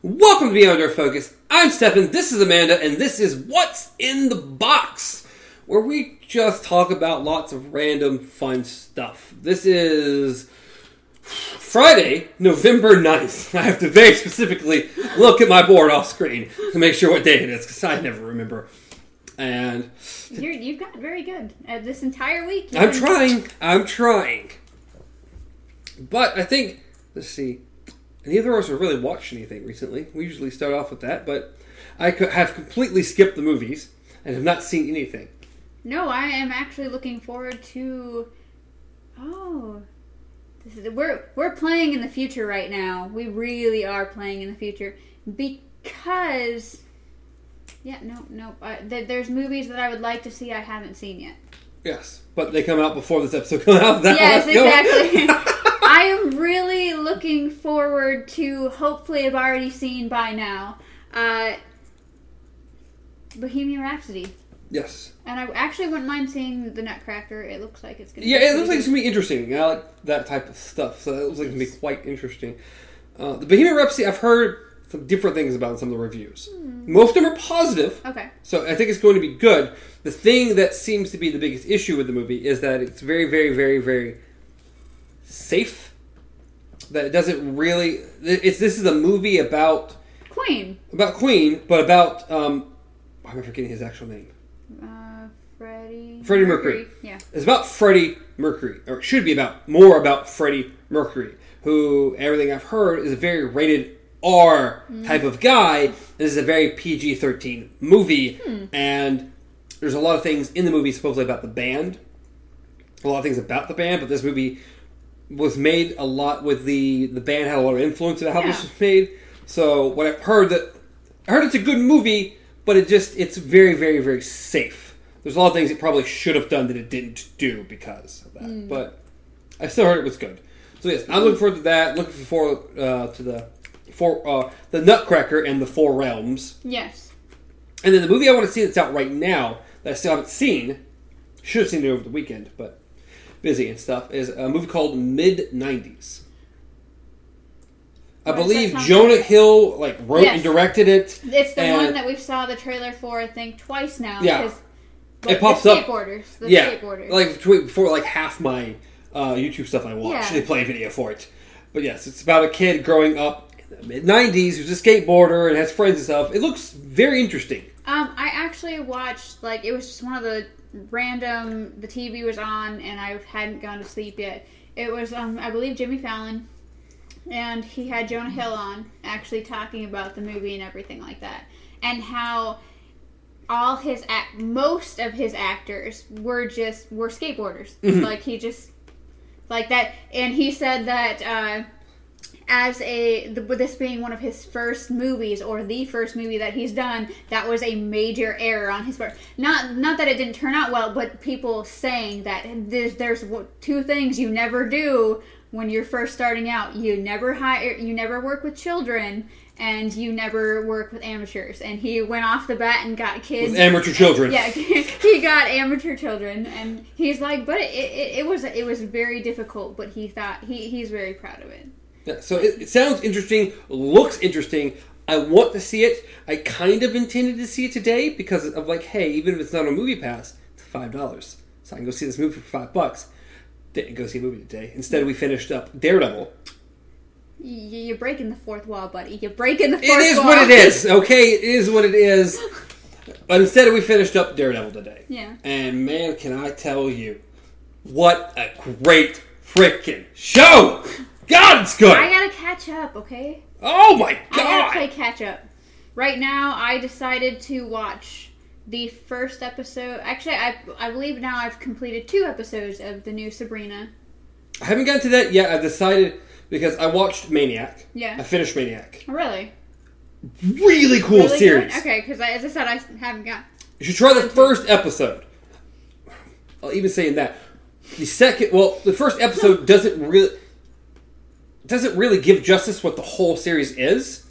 Welcome to Beyond Our Focus. I'm Stefan, this is Amanda, and this is What's in the Box, where we just talk about lots of random fun stuff. This is Friday, November 9th. I have to very specifically look at my board off screen to make sure what day it is, because I never remember. And You're, you've got very good uh, this entire week. I'm trying, I'm trying. But I think, let's see, neither of us have really watched anything recently. We usually start off with that, but I have completely skipped the movies and have not seen anything. No, I am actually looking forward to. Oh, this is, we're we're playing in the future right now. We really are playing in the future because. Yeah, no, no. I, th- there's movies that I would like to see I haven't seen yet. Yes, but they come out before this episode comes out. That yes, exactly. I am really looking forward to. Hopefully, I've already seen by now. Uh, Bohemian Rhapsody. yes. And I actually wouldn't mind seeing the Nutcracker. It looks like it's gonna. Yeah, be it looks like it's gonna be interesting. I like that type of stuff, so it looks like it's gonna be quite interesting. Uh, the Bohemian Rhapsody, I've heard some different things about in some of the reviews. Most of them are positive. Okay. so I think it's going to be good. The thing that seems to be the biggest issue with the movie is that it's very, very, very, very safe. That it doesn't really. It's this is a movie about Queen. about Queen, but about um, why am I forgetting his actual name? Uh, Freddie. Freddie Mercury. Yeah. It's about Freddie Mercury, or it should be about more about Freddie Mercury, who everything I've heard is a very rated R type of guy. This is a very PG thirteen movie, and there's a lot of things in the movie supposedly about the band, a lot of things about the band, but this movie was made a lot with the the band had a lot of influence in how this was made. So what I've heard that I heard it's a good movie, but it just it's very very very safe. There's a lot of things it probably should have done that it didn't do because of that. But I still heard it was good. So yes, I'm looking forward to that. Looking forward uh, to the four uh, the Nutcracker and the Four Realms. Yes. And then the movie I want to see that's out right now that I still haven't seen, should have seen it over the weekend, but busy and stuff, is a movie called Mid 90s. I believe Jonah like? Hill like wrote Yes. and directed it. It's the one that we saw the trailer for. I think twice now. Yeah. because- It pops up. Skateboarders. The yeah, skateboarders. like before like half my uh, YouTube stuff I watch, Yeah. they play a video for it. But yes, it's about a kid growing up in the mid '90s who's a skateboarder and has friends and stuff. It looks very interesting. Um, I actually watched like it was just one of the random. The TV was on, and I hadn't gone to sleep yet. It was um, I believe Jimmy Fallon, and he had Jonah Hill on, actually talking about the movie and everything like that, and how all his act, most of his actors were just were skateboarders. Like he just like that, and he said that. Uh, as a the, this being one of his first movies or the first movie that he's done that was a major error on his part not not that it didn't turn out well but people saying that there's there's two things you never do when you're first starting out you never hire you never work with children and you never work with amateurs and he went off the bat and got kids With amateur children. yeah, he got amateur children, and he's like, but it, it, it was it was very difficult, but he thought he he's very proud of it. Yeah, so it, it sounds interesting, looks interesting. I want to see it. I kind of intended to see it today because of like, hey, even if it's not on Movie Pass, it's five dollars, so I can go see this movie for five bucks. Didn't go see a movie today. Instead, we finished up Daredevil. You're breaking the fourth wall, buddy. You're breaking the fourth It is wall. what it is, okay? It is what it is. But instead, we finished up Daredevil today. Yeah. And man, can I tell you, what a great freaking show! God, it's good. I gotta catch up, okay? oh my god! I gotta play catch up. Right now, I decided to watch the first episode. Actually, I I believe now I've completed two episodes of the new Sabrina. I haven't gotten to that yet. I've decided because I watched Maniac. Yeah. I finished Maniac. Really? Really cool Really series. good? Okay, because as I said, I haven't got. You should try the first episode. I'll even say in that the second. Well, the first episode doesn't really doesn't really give justice what the whole series is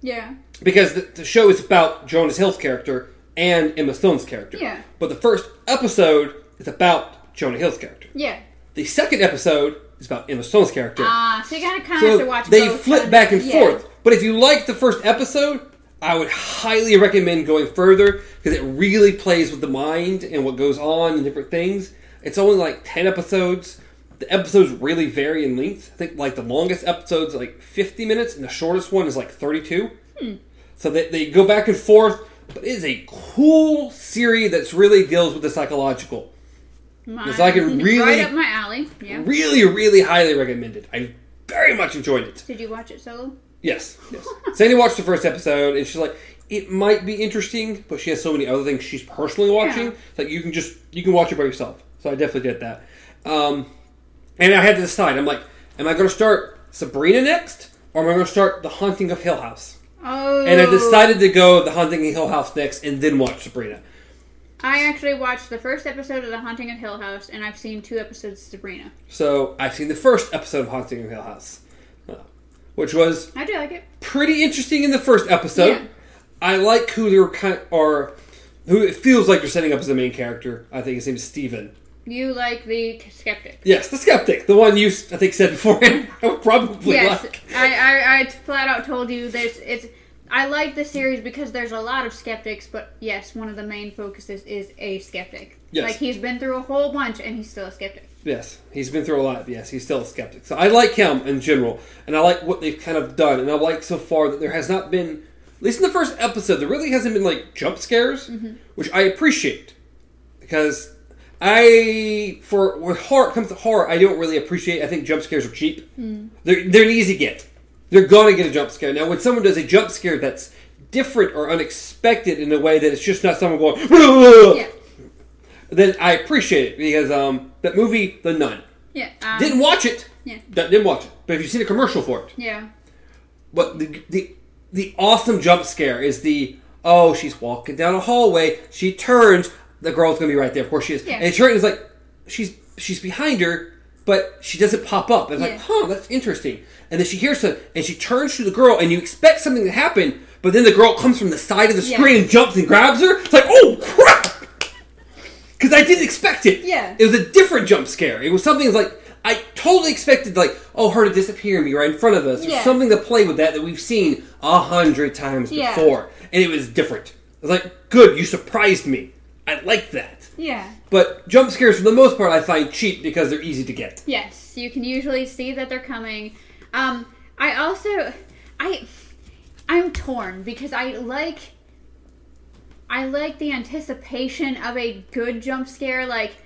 Yeah. because the, the show is about Jonah Hill's character and Emma Stone's character. Yeah. But the first episode is about Jonah Hill's character. Yeah. The second episode is about Emma Stone's character. Ah, so you gotta kind of have to so watch. they flip under- back and yeah. forth. But if you like the first episode, I would highly recommend going further because it really plays with the mind and what goes on and different things. It's only like 10 episodes. The episodes really vary in length. I think like the longest episode's like 50 minutes and the shortest one is like 32. So they, they go back and forth, but it is a cool series that's really deals with the psychological. My, So I can really- right up my alley. Yeah. Really, really highly recommended. I very much enjoyed it. Did you watch it solo? Yes, yes. Sandy watched the first episode, and she's like, "It might be interesting," but she has so many other things she's personally watching. Yeah. Like you can just you can watch it by yourself. So I definitely did that. Um, and I had to decide. I'm like, am I going to start Sabrina next, or am I going to start The Haunting of Hill House? Oh. And I decided to go The Haunting of Hill House next, and then watch Sabrina. I actually watched the first episode of The Haunting of Hill House, and I've seen two episodes of Sabrina. So I've seen the first episode of Haunting of Hill House, uh, which was I do like it. pretty interesting in the first episode. Yeah. I like who they're kind or who it feels like they're setting up as the main character. I think his name is Steven. You like the skeptic. Yes, the skeptic, the one you I think said beforehand. I would probably Yes, like. I, I, I flat out told you there's it's. I like the series because there's a lot of skeptics, but yes, one of the main focuses is a skeptic. Yes. Like he's been through a whole bunch and he's still a skeptic. Yes, he's been through a lot. Yes, he's still a skeptic. So I like him in general, and I like what they've kind of done. And I like so far that there has not been, at least in the first episode, there really hasn't been like jump scares, mm-hmm. which I appreciate because I for when horror comes to horror, I don't really appreciate. I think jump scares are cheap. They're they're an easy get. They're gonna get a jump scare. Now, when someone does a jump scare that's different or unexpected in a way that it's just not someone going, Yeah. then I appreciate it because um, that movie, The Nun, Yeah. Um, didn't watch it. Yeah. Didn't watch it. But if you've seen a commercial for it, Yeah. but the the the awesome jump scare is the oh she's walking down a hallway, she turns, the girl's gonna be right there. Of course she is, Yeah. and it turns like she's she's behind her, but she doesn't pop up. It's like huh, that's interesting. And then she hears something, and she turns to the girl, and you expect something to happen, but then the girl comes from the side of the Yeah. screen and jumps and grabs her. It's like oh crap. Because I didn't expect it. Yeah. It was a different jump scare. It was something like I totally expected, like, oh, her to disappear and be right in front of us, or something to play with that that we've seen a hundred times Yeah. before, and it was different. I was like, good, you surprised me. I like that. Yeah. But jump scares, for the most part, I find cheap because they're easy to get. Yes, you can usually see that they're coming. Um, I also, I, I'm torn because I like, I like the anticipation of a good jump scare, like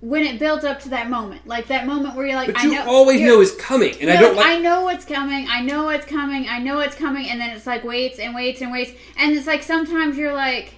when it builds up to that moment, like that moment where you're like, But I you know, always know it's coming, and I don't like, like. I know what's coming. I know what's coming. I know what's coming, and then it's like waits and waits and waits, and it's like sometimes you're like,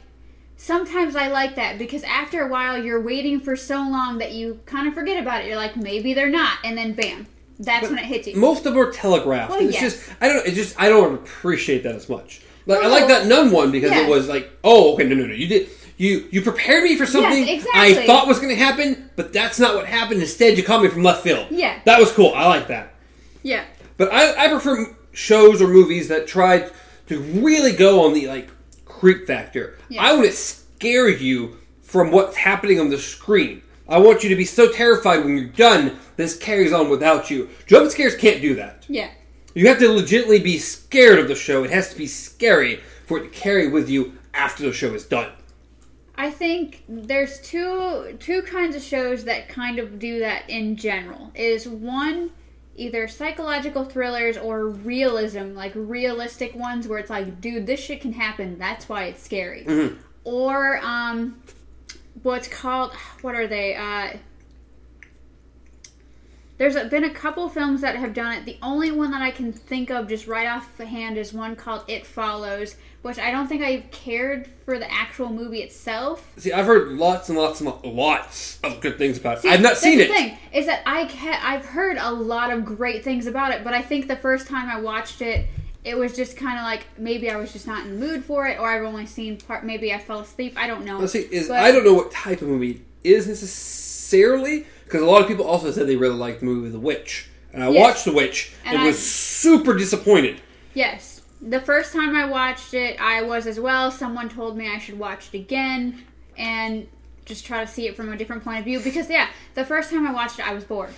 sometimes I like that because after a while you're waiting for so long that you kind of forget about it. You're like, maybe they're not, and then bam, that's when it hits you. most of them are telegraphed. Well, it's yes. just I don't. It's just I don't appreciate that as much. Like I like that nun one because yes. it was like, oh, okay, no, no, no, you did. You you prepared me for something I exactly. thought was going to happen, but that's not what happened. Instead, you caught me from left field. Yeah. that was cool. I like that. yeah, But I, I prefer shows or movies that try to really go on the like creep factor. Yeah. I want to scare you from what's happening on the screen. I want you to be so terrified when you're done. This carries on without you. Jump scares can't do that. yeah, You have to legitimately be scared of the show. It has to be scary for it to carry with you after the show is done. I think there's two two kinds of shows that kind of do that in general. Is one either psychological thrillers or realism, like realistic ones where it's like, dude, this shit can happen. That's why it's scary. Or um, what's called what are they? Uh, there's been a couple films that have done it. The only one that I can think of just right off the hand is one called It Follows, which I don't think I've cared for the actual movie itself. See, I've heard lots and lots and lots of good things about it. See, I've not seen the it. The thing is that I ca- I've heard a lot of great things about it, but I think the first time I watched it, it was just kind of like maybe I was just not in the mood for it, or I've only seen part. Maybe I fell asleep. I don't know. Let's see, is But- I don't know what type of movie it is necessarily because a lot of people also said they really liked the movie The Witch, and I Yes. watched The Witch and, And I- was super disappointed. Yes. The first time I watched it, I was as well. Someone told me I should watch it again and just try to see it from a different point of view because yeah, the first time I watched it, I was bored.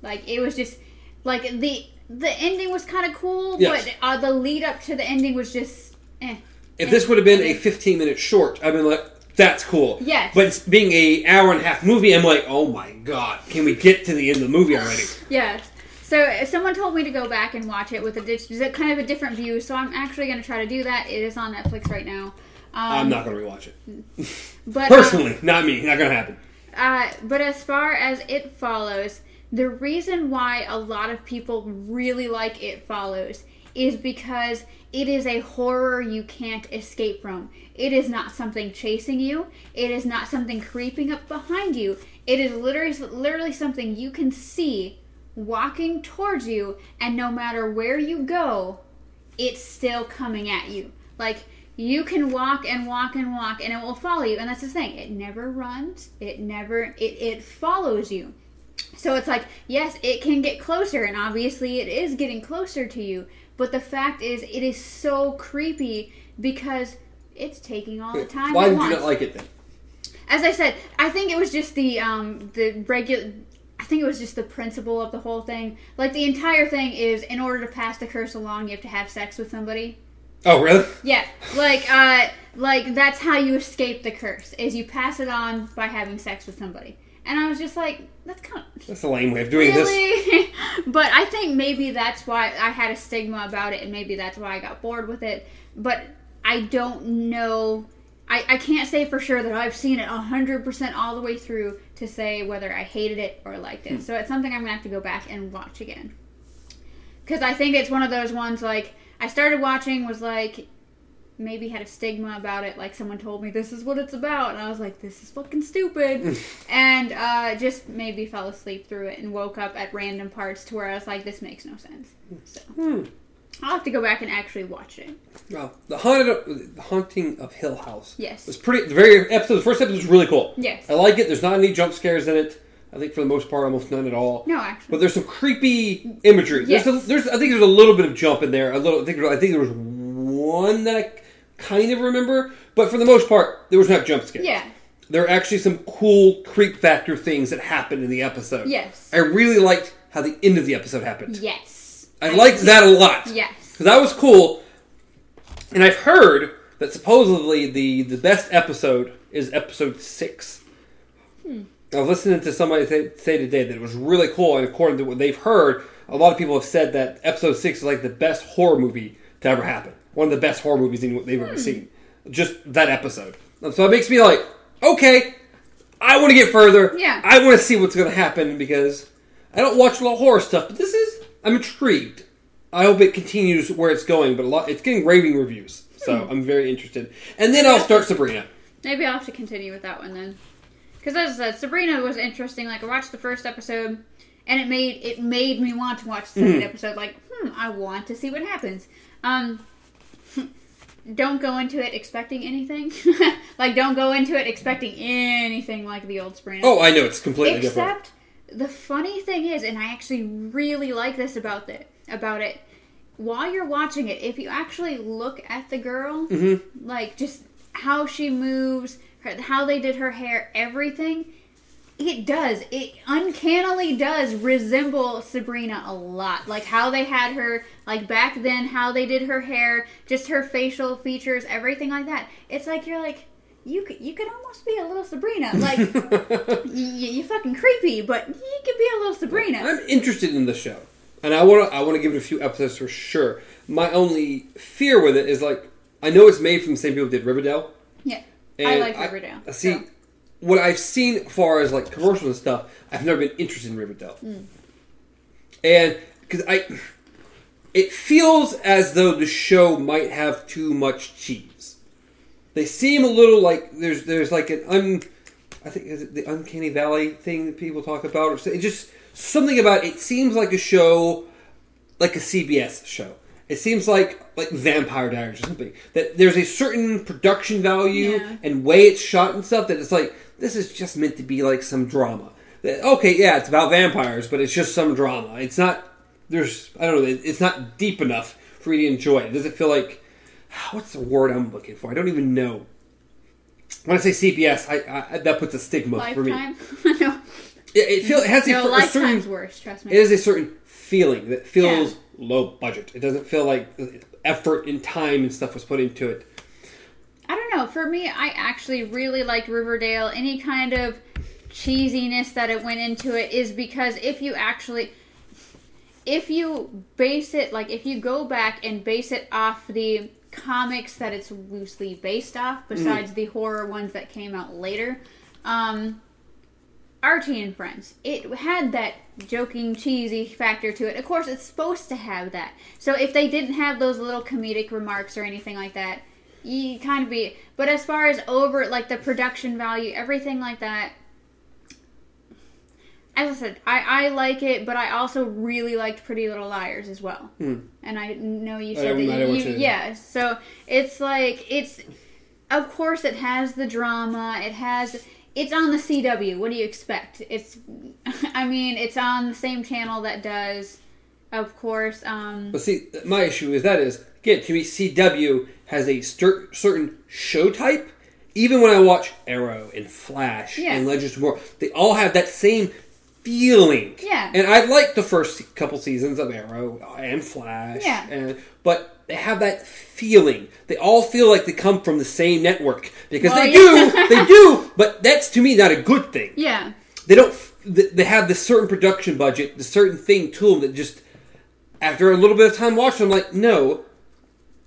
Like it was just like the the ending was kind of cool, Yes. but uh, the lead up to the ending was just eh. If this would have been a 15 minute short, I'd been like, that's cool. Yes. But it's being a hour and a half movie, I'm like, oh my god, can we get to the end of the movie already? Yes. So if someone told me to go back and watch it with a kind of a different view, so I'm actually going to try to do that. It is on Netflix right now. Um, I'm not going to rewatch it. but, um, Personally, not me. Not going to happen. Uh, but as far as It Follows, the reason why a lot of people really like It Follows is because it is a horror you can't escape from. It is not something chasing you. It is not something creeping up behind you. It is literally literally something you can see walking towards you and no matter where you go, it's still coming at you. Like you can walk and walk and walk and it will follow you. And that's the thing. It never runs. It never it, it follows you. So it's like, yes, it can get closer and obviously it is getting closer to you, but the fact is it is so creepy because it's taking all the time. Why did you not like it then? As I said, I think it was just the um the regular I think it was just the principle of the whole thing. Like the entire thing is in order to pass the curse along, you have to have sex with somebody. Oh, really? Yeah, like uh, like that's how you escape the curse is you pass it on by having sex with somebody. And I was just like, that's kind of That's a lame way of doing this. but I think maybe that's why I had a stigma about it, and maybe that's why I got bored with it. But I don't know. I, I can't say for sure that I've seen it 100% all the way through to say whether I hated it or liked Hmm. it. So it's something I'm going to have to go back and watch again. Because I think it's one of those ones like I started watching was like maybe had a stigma about it like someone told me this is what it's about and I was like this is fucking stupid and uh, just maybe fell asleep through it and woke up at random parts to where I was like this makes no sense so Hmm. I'll have to go back and actually watch it Well, the haunted, the haunting of Hill House yes was pretty. The very episode, the first episode was really cool. yes I like it. There's not any jump scares in it. I think for the most part, almost none at all. no actually But there's some creepy imagery. There's, a, Yes. there's, I think there's a little bit of jump in there. A little. I think, I think there was one that I kind of remember, but for the most part, there was not jump scares. yeah There are actually some cool creep factor things that happened in the episode. yes I really liked how the end of the episode happened. yes I liked that a lot. yes Because that was cool. And I've heard that supposedly the, the best episode is episode six. Hmm. I was listening to somebody say, say today that it was really cool, and according to what they've heard, a lot of people have said that episode six is like the best horror movie to ever happen. One of the best horror movies they've ever seen. Just that episode. So it makes me like, okay, I want to get further. Yeah. I want to see what's going to happen because I don't watch a lot of horror stuff, but this is I'm intrigued. I hope it continues where it's going, but a lot it's getting raving reviews, so I'm very interested. And then I'll start Sabrina. Maybe I'll have to continue with that one then. Because as I said, Sabrina was interesting. Like I watched the first episode, and it made it made me want to watch the 2nd Mhm. episode. Like, hmm, I want to see what happens. Um, don't go into it expecting anything. like, don't go into it expecting anything like the old Sabrina. Oh, I know it's completely different. Except the funny thing is, and I actually really like this about it. About it, while you're watching it, if you actually look at the girl, hmm like just how she moves, her, how they did her hair, everything. It does. It uncannily does resemble Sabrina a lot. Like how they had her, like back then, how they did her hair, just her facial features, everything like that. It's like you're like, you could, you could almost be a little Sabrina. Like you, you fucking creepy, but you could be a little Sabrina. I'm interested in the show, and I want to I want to give it a few episodes for sure. My only fear with it is like I know it's made from the same people who did Riverdale. Yeah, I like Riverdale. I, see, so. What I've seen as far as like commercials and stuff, I've never been interested in Riverdale, Mm. and because I, it feels as though the show might have too much cheese. They seem a little like there's there's like an un, I think is it the uncanny valley thing that people talk about, or it just something about it seems like a show, like a CBS show. It seems like like Vampire Diaries or something. That there's a certain production value Yeah. and way it's shot and stuff that it's like this is just meant to be like some drama. Okay, yeah, it's about vampires, but it's just some drama. It's not. There's I don't know. It's not deep enough for me to enjoy it. Does it feel like what's the word I'm looking for? I don't even know. When I say CBS, I, I that puts a stigma for me. No, It, it feel it has a, no, a certain lifetime's worse. Trust me. it has a certain feeling that feels low budget. It doesn't feel like effort and time and stuff was put into it. I don't know. For me, I actually really liked Riverdale. Any kind of cheesiness that it went into it is because if you actually if you base it like if you go back and base it off the comics that it's loosely based off besides the horror ones that came out later um archie and friends it had that joking cheesy factor to it of course it's supposed to have that so if they didn't have those little comedic remarks or anything like that you kind of be but as far as over like the production value everything like that as I said, I, I like it, but I also really liked Pretty Little Liars as well. Hmm. And I know you said I that haven't you, you yeah. So it's like it's of course it has the drama. It has it's on the CW. What do you expect? It's I mean it's on the same channel that does, of course. Um, But see, my issue is that is again to me, CW has a cer- certain show type. Even when I watch Arrow and Flash Yeah. and Legends of Tomorrow, they all have that same feeling. Yeah. And I like the first couple seasons of Arrow and Flash. Yeah. And but they have that feeling. They all feel like they come from the same network because Well, they yeah. do. They do. But that's to me not a good thing yeah. they don't they have this certain production budget the certain thing to them that just after a little bit of time watching i'm like no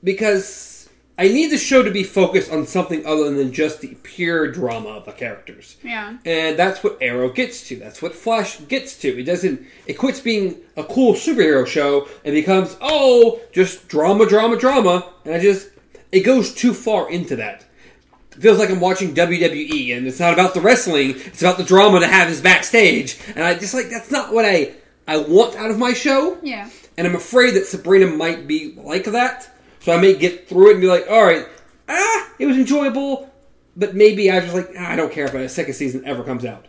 because i need the show to be focused on something other than just the pure drama of the characters Yeah. and that's what arrow gets to that's what flash gets to it doesn't it quits being a cool superhero show and becomes oh just drama drama drama and i just it goes too far into that it feels like I'm watching WWE, and it's not about the wrestling; it's about the drama that happens backstage. And I just like that's not what I I want out of my show. Yeah. And I'm afraid that Sabrina might be like that, so I may get through it and be like, all right, ah, it was enjoyable, but maybe I just like ah, I don't care if a second season ever comes out.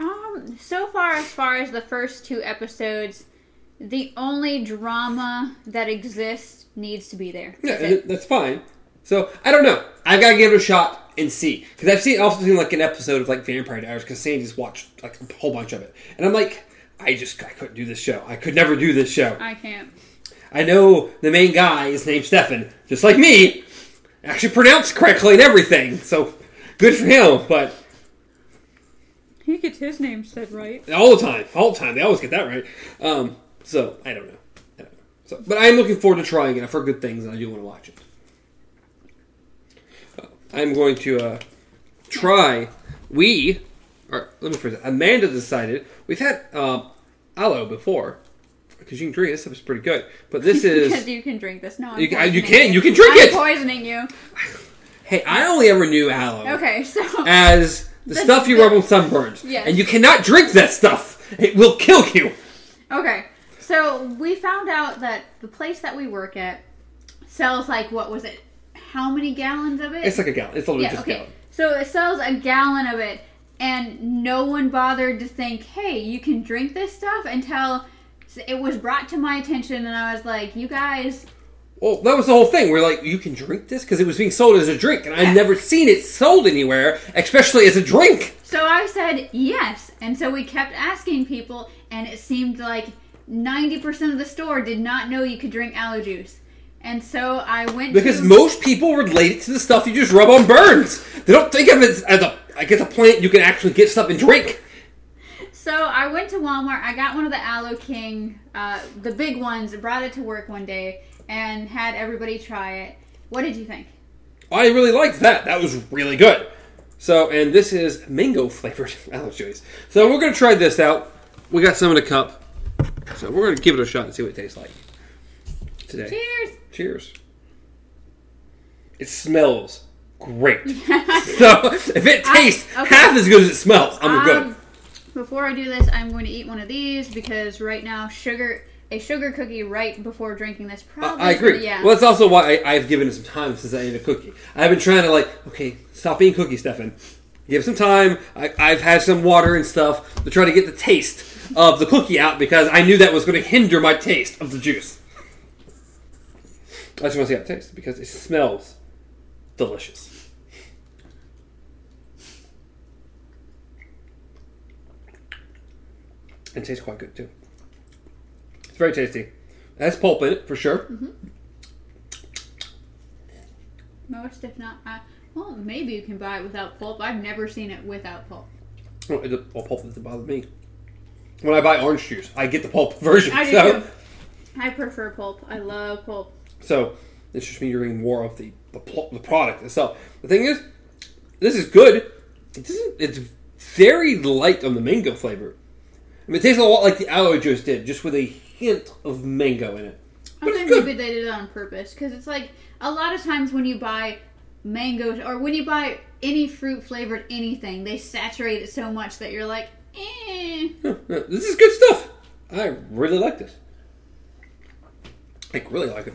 Um, so far, as far as the first two episodes, the only drama that exists needs to be there. Yeah, That's it. it- that's fine. So I don't know. I gotta give it a shot and see because I've seen also seen like an episode of like Vampire Diaries because Sandy's watched like a whole bunch of it, and I'm like, I just I couldn't do this show. I could never do this show. I can't. I know the main guy is named Stefan, just like me. Actually pronounced correctly and everything, so good for him. But He gets his name said right. all the time, all the time, they always get that right. Um, so I don't know. I don't know. So, but I'm looking forward to trying it. I've heard good things, and I do want to watch it. Uh, I'm going to uh, try. We, or let me phrase it. Amanda decided we've had uh, aloe before because you can drink it. This stuff is pretty good, but this is. because you can drink this. No, I'm You can- you can- you can drink I'm it! poisoning you. Hey, I only ever knew aloe Okay, so as the, The- stuff you the- rub on sunburns, Yes. and you cannot drink that stuff. It will kill you. okay, so we found out that the place that we work at sells like what was it? How many gallons of it? It's like a gallon. It's literally yeah, just a gallon. So it sells a gallon of it, and no one bothered to think, hey, you can drink this stuff until it was brought to my attention, and I was like, you guys. Well, that was the whole thing. We're like, you can drink this because it was being sold as a drink, and I'd never seen it sold anywhere, especially as a drink. So I said yes, and so we kept asking people, and it seemed like 90% of the store did not know you could drink aloe juice. And so I went Because to, most people relate it to the stuff you just rub on burns. They don't think of it as a, I guess, a plant you can actually get stuff and drink. So I went to Walmart. I got one of the Aloe King, uh, the big ones. Brought it to work one day and had everybody try it. What did you think? I really liked that. That was really good. So, and this is mango flavored aloe juice. So we're gonna try this out. We got some in a cup. So we're gonna give it a shot and see what it tastes like today. Cheers! Cheers. It smells great. so if it I- tastes okay. half as good as it smells, I'm good. Before I do this, I'm going to eat one of these because right now, sugar a sugar cookie right before drinking this probably. I agree. Yeah. Well, that's also why I, I've given it some time since I ate a cookie. I've been trying to like, okay, stop eating cookies, Stefan. Give some time. I, I've had some water and stuff to try to get the taste of the cookie out because I knew that was going to hinder my taste of the juice. I just want to see how it tastes because it smells delicious. And tastes quite good too. It's very tasty. It has pulp in it for sure. Most, if not, uh, well, maybe you can buy it without pulp. I've never seen it without pulp. Well, it, well, pulp doesn't bother me. When I buy orange juice, I get the pulp version. I do so, too. I prefer pulp. I love pulp. so it's just me drinking more of the the, pl- the product itself. The thing is, this is good. It doesn't, it's very light on the mango flavor. I mean, it tastes a lot like the aloe juice did, just with a hint of mango in it. I But it's think maybe they did it on purpose because it's like a lot of times when you buy mangoes or when you buy any fruit flavored anything, they saturate it so much that you're like, eh. This is good stuff. I really like this. I really like it.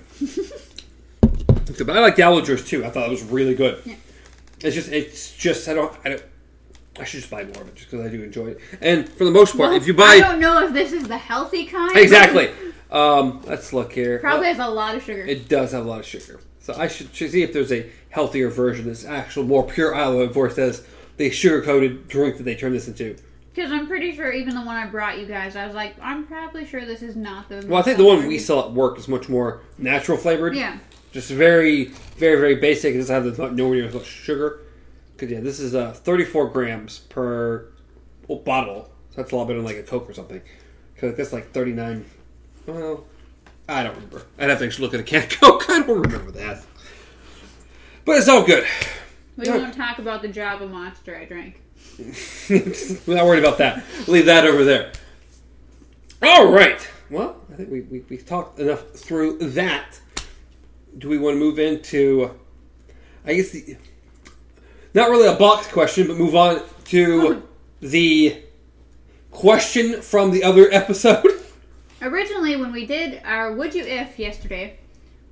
but I like the aloe juice too. I thought it was really good. Yeah. It's just, it's just, I don't, I don't. I should just buy more of it just because I do enjoy it. And for the most part, Well, if you buy, I don't know if this is the healthy kind. exactly, um, let's look here. Probably has a lot of sugar. It does have a lot of sugar. So I should, should see if there's a healthier version, this actual more pure aloe says the sugar coated drink that they turn this into. Because I'm pretty sure even the one I brought you guys, I was like, I'm probably sure this is not the. Well, I think the one we sell at work is much more natural flavored. Yeah. Just very, very, very basic. It doesn't have the, nowhere near as much sugar. Because, yeah, this is uh, 34 grams per bottle. So that's a lot better than like a Coke or something. Because that's like 39. Well, I don't remember. I'd have to actually look at a can of Coke. I don't remember that. But it's all good. We Yeah. won't talk about the Java monster I drank. We're not worried about that. Leave that over there. All right. Well, I think we, we, we talked enough through that. Do we want to move into, I guess, the, not really a box question, but move on to the question from the other episode? Originally, when we did our Would You If yesterday,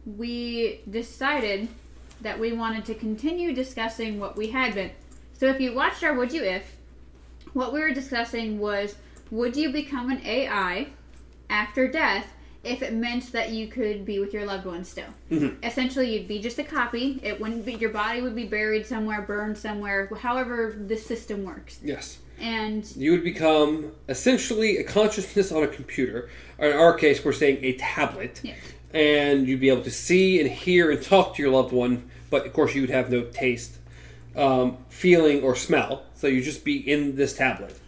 we decided that we wanted to continue discussing what we had been. So if you watched our Would You If, what we were discussing was would you become an AI after death if it meant that you could be with your loved ones still? Mhm. Essentially, you'd be just a copy. It wouldn't be your body would be buried somewhere, burned somewhere, however the system works. yes. And You would become essentially a consciousness on a computer, or in our case, we're saying a tablet. Yeah. and you'd be able to see and hear and talk to your loved one, but of course you would have no taste, um, feeling, or smell. So you'd just be in this tablet.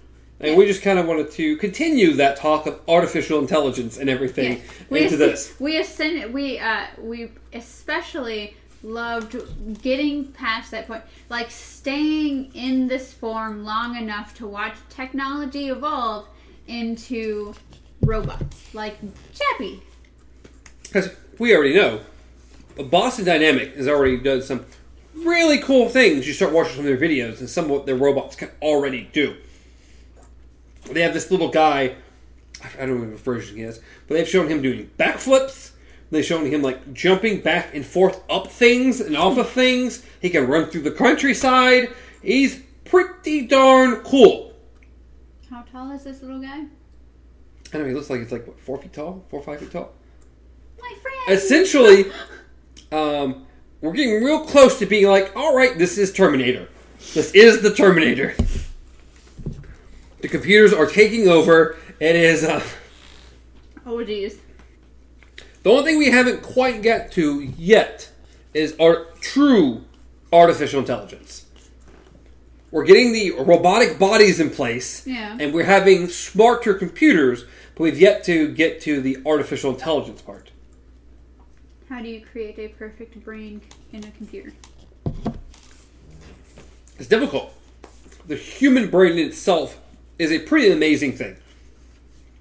And we just kind of wanted to continue that talk of artificial intelligence and everything Yeah. We into this. We ascend, we uh we especially loved getting past that point, like staying in this form long enough to watch technology evolve into robots, like Chappie. Because we already know, Boston Dynamic has already done some really cool things. You start watching some of their videos, and some of what their robots can already do. They have this little guy. I don't know what version he is, but they've shown him doing backflips. They've shown him like jumping back and forth up things and off of things. He can run through the countryside. He's pretty darn cool. How tall is this little guy? I don't know. He looks like he's like what, four feet tall, four or five feet tall. My friend. essentially, um, we're getting real close to being like, all right, this is Terminator. This is the Terminator. The computers are taking over. It is uh, Oh geez. the only thing we haven't quite got to yet is our true artificial intelligence. We're getting the robotic bodies in place, Yeah. and we're having smarter computers, but we've yet to get to the artificial intelligence part. How do you create a perfect brain in a computer? It's difficult. The human brain itself is a pretty amazing thing.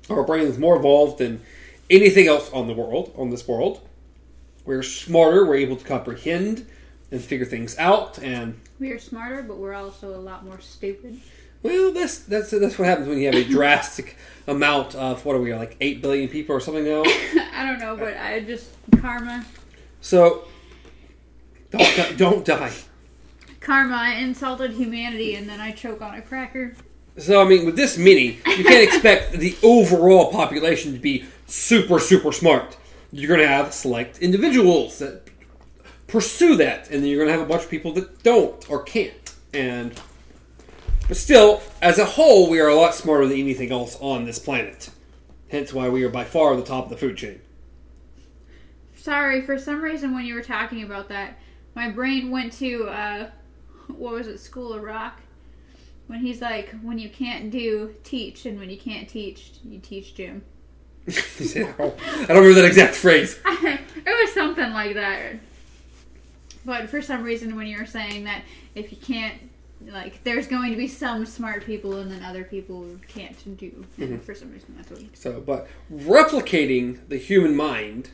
Our brain is more evolved than anything else on the world, on this world. We're smarter, we're able to comprehend and figure things out, and We are smarter, but we're also a lot more stupid. well, that's that's that's what happens when you have a drastic amount of what are we like eight billion people or something now. I don't know, but I just karma. So don't don't die. Karma, I insulted humanity and then I choke on a cracker. So I mean, with this many, you can't expect the overall population to be super super smart. You're going to have select individuals that pursue that, and then you're going to have a bunch of people that don't or can't. And but still, as a whole, we are a lot smarter than anything else on this planet. Hence why we are by far the top of the food chain. Sorry, for some reason when you were talking about that, my brain went to uh, what was it, School of Rock? When he's like, when you can't do, teach, and when you can't teach, you teach gym. I don't remember that exact phrase. it was something like that. But for some reason, when you were saying that if you can't, like, there's going to be some smart people and then other people who can't do. And mm-hmm. for some reason, that's what. So, but replicating the human mind,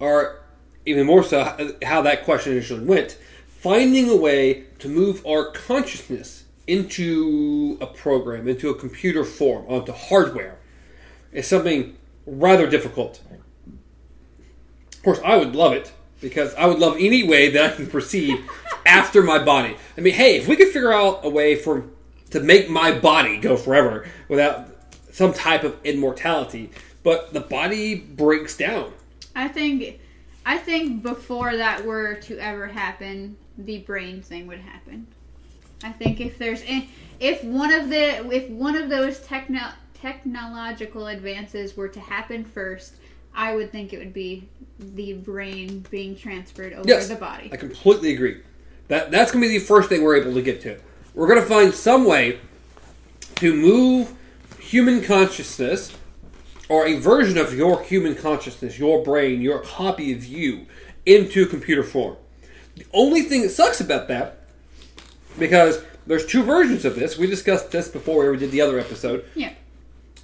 or even more so, how that question initially went, finding a way to move our consciousness into a program, into a computer form, onto hardware, is something rather difficult. Of course, I would love it because I would love any way that I can proceed after my body. I mean, hey, if we could figure out a way for to make my body go forever without some type of immortality, but the body breaks down. I think, I think before that were to ever happen, the brain thing would happen. I think if there's if one of the if one of those techno technological advances were to happen first, I would think it would be the brain being transferred over Yes, the body. I completely agree. That that's going to be the first thing we're able to get to. We're going to find some way to move human consciousness or a version of your human consciousness, your brain, your copy of you into computer form. The only thing that sucks about that because there's two versions of this. We discussed this before we did the other episode. Yeah.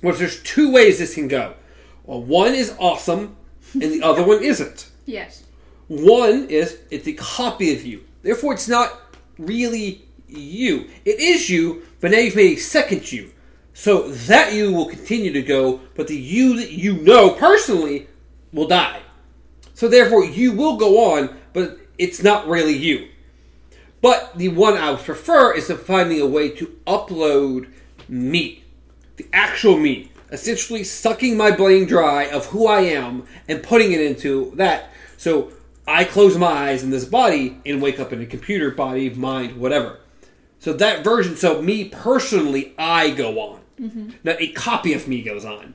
Which there's two ways this can go. Well, one is awesome, and the other one isn't. Yes. One is it's a copy of you. Therefore, it's not really you. It is you, but now you've made a second you. So that you will continue to go, but the you that you know personally will die. So therefore, you will go on, but it's not really you. But the one I would prefer is to finding a way to upload me, the actual me, essentially sucking my brain dry of who I am and putting it into that. So I close my eyes in this body and wake up in a computer body, mind, whatever. So that version, so me personally, I go on. Mm-hmm. Now a copy of me goes on.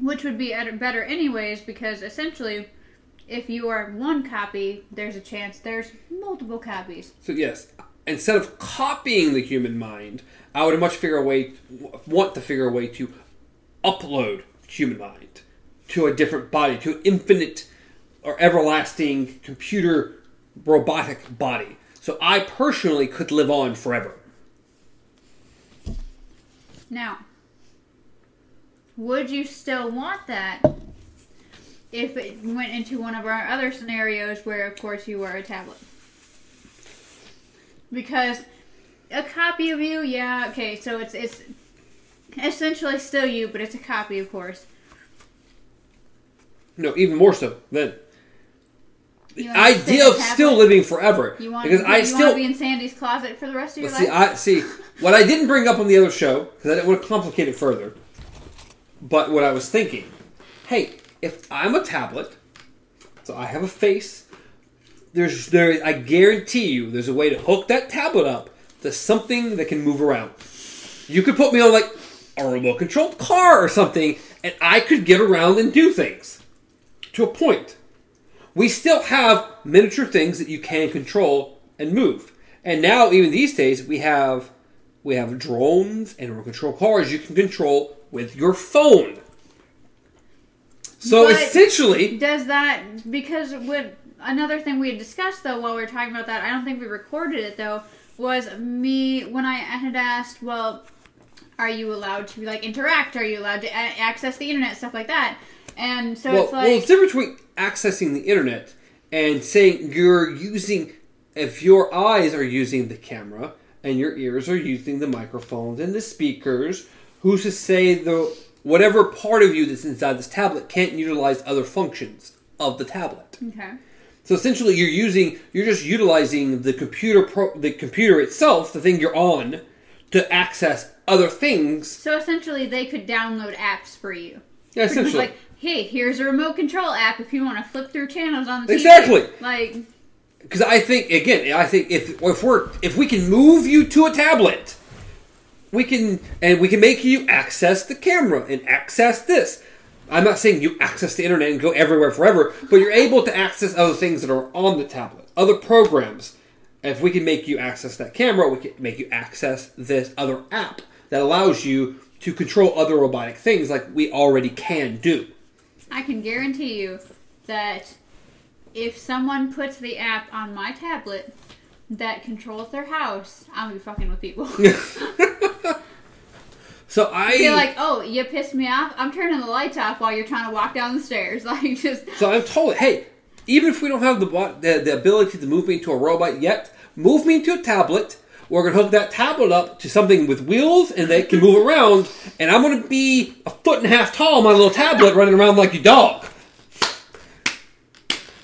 Which would be better anyways because essentially if you are one copy, there's a chance there's multiple copies. So yes, instead of copying the human mind, I would much figure a way, want to figure a way to upload human mind to a different body, to an infinite or everlasting computer robotic body. So I personally could live on forever. Now, would you still want that if it went into one of our other scenarios where, of course, you were a tablet? Because a copy of you, yeah, okay, so it's it's essentially still you, but it's a copy, of course. No, even more so then. The You idea of tablet? still living forever You want because you I want still to be in Sandy's closet for the rest of your see, life? I see what I didn't bring up on the other show because I didn't want to complicate it further. But what I was thinking, hey, if I'm a tablet, so I have a face. There's there. I guarantee you, there's a way to hook that tablet up to something that can move around. You could put me on like a remote controlled car or something, and I could get around and do things to a point. We still have miniature things that you can control and move. And now, even these days, we have we have drones and remote control cars you can control with your phone. So But- essentially, Does that because with another thing we had discussed though while we were talking about that, I don't think we recorded it though, was me when I had asked, well, are you allowed to like interact? Are you allowed to a- access the internet, stuff like that? And so well, it's like, well, it's different between accessing the internet and saying you're using. If your eyes are using the camera and your ears are using the microphones and the speakers, who's to say the whatever part of you that's inside this tablet can't utilize other functions of the tablet? okay, So essentially, you're using you're just utilizing the computer pro, the computer itself, the thing you're on, to access other things. so essentially they could download apps for you. Yeah, essentially. like, hey, here's a remote control app if you want to flip through channels on the TV. Exactly. Like, Because I think again, I think if if we're if we can move you to a tablet, we can and we can make you access the camera and access this. I'm not saying you access the internet and go everywhere forever, but you're able to access other things that are on the tablet, other programs. If we can make you access that camera, we can make you access this other app that allows you to control other robotic things like we already can do. I can guarantee you that if someone puts the app on my tablet that controls their house, I'm gonna be fucking with people. So I Be like, oh, you pissed me off. I'm turning the lights off while you're trying to walk down the stairs. Like, just So I'm told, hey, even if we don't have the, the the ability to move me into a robot yet, move me into a tablet. We're gonna hook that tablet up to something with wheels and they can move around, and I'm gonna be a foot and a half tall on my little tablet running around like a dog.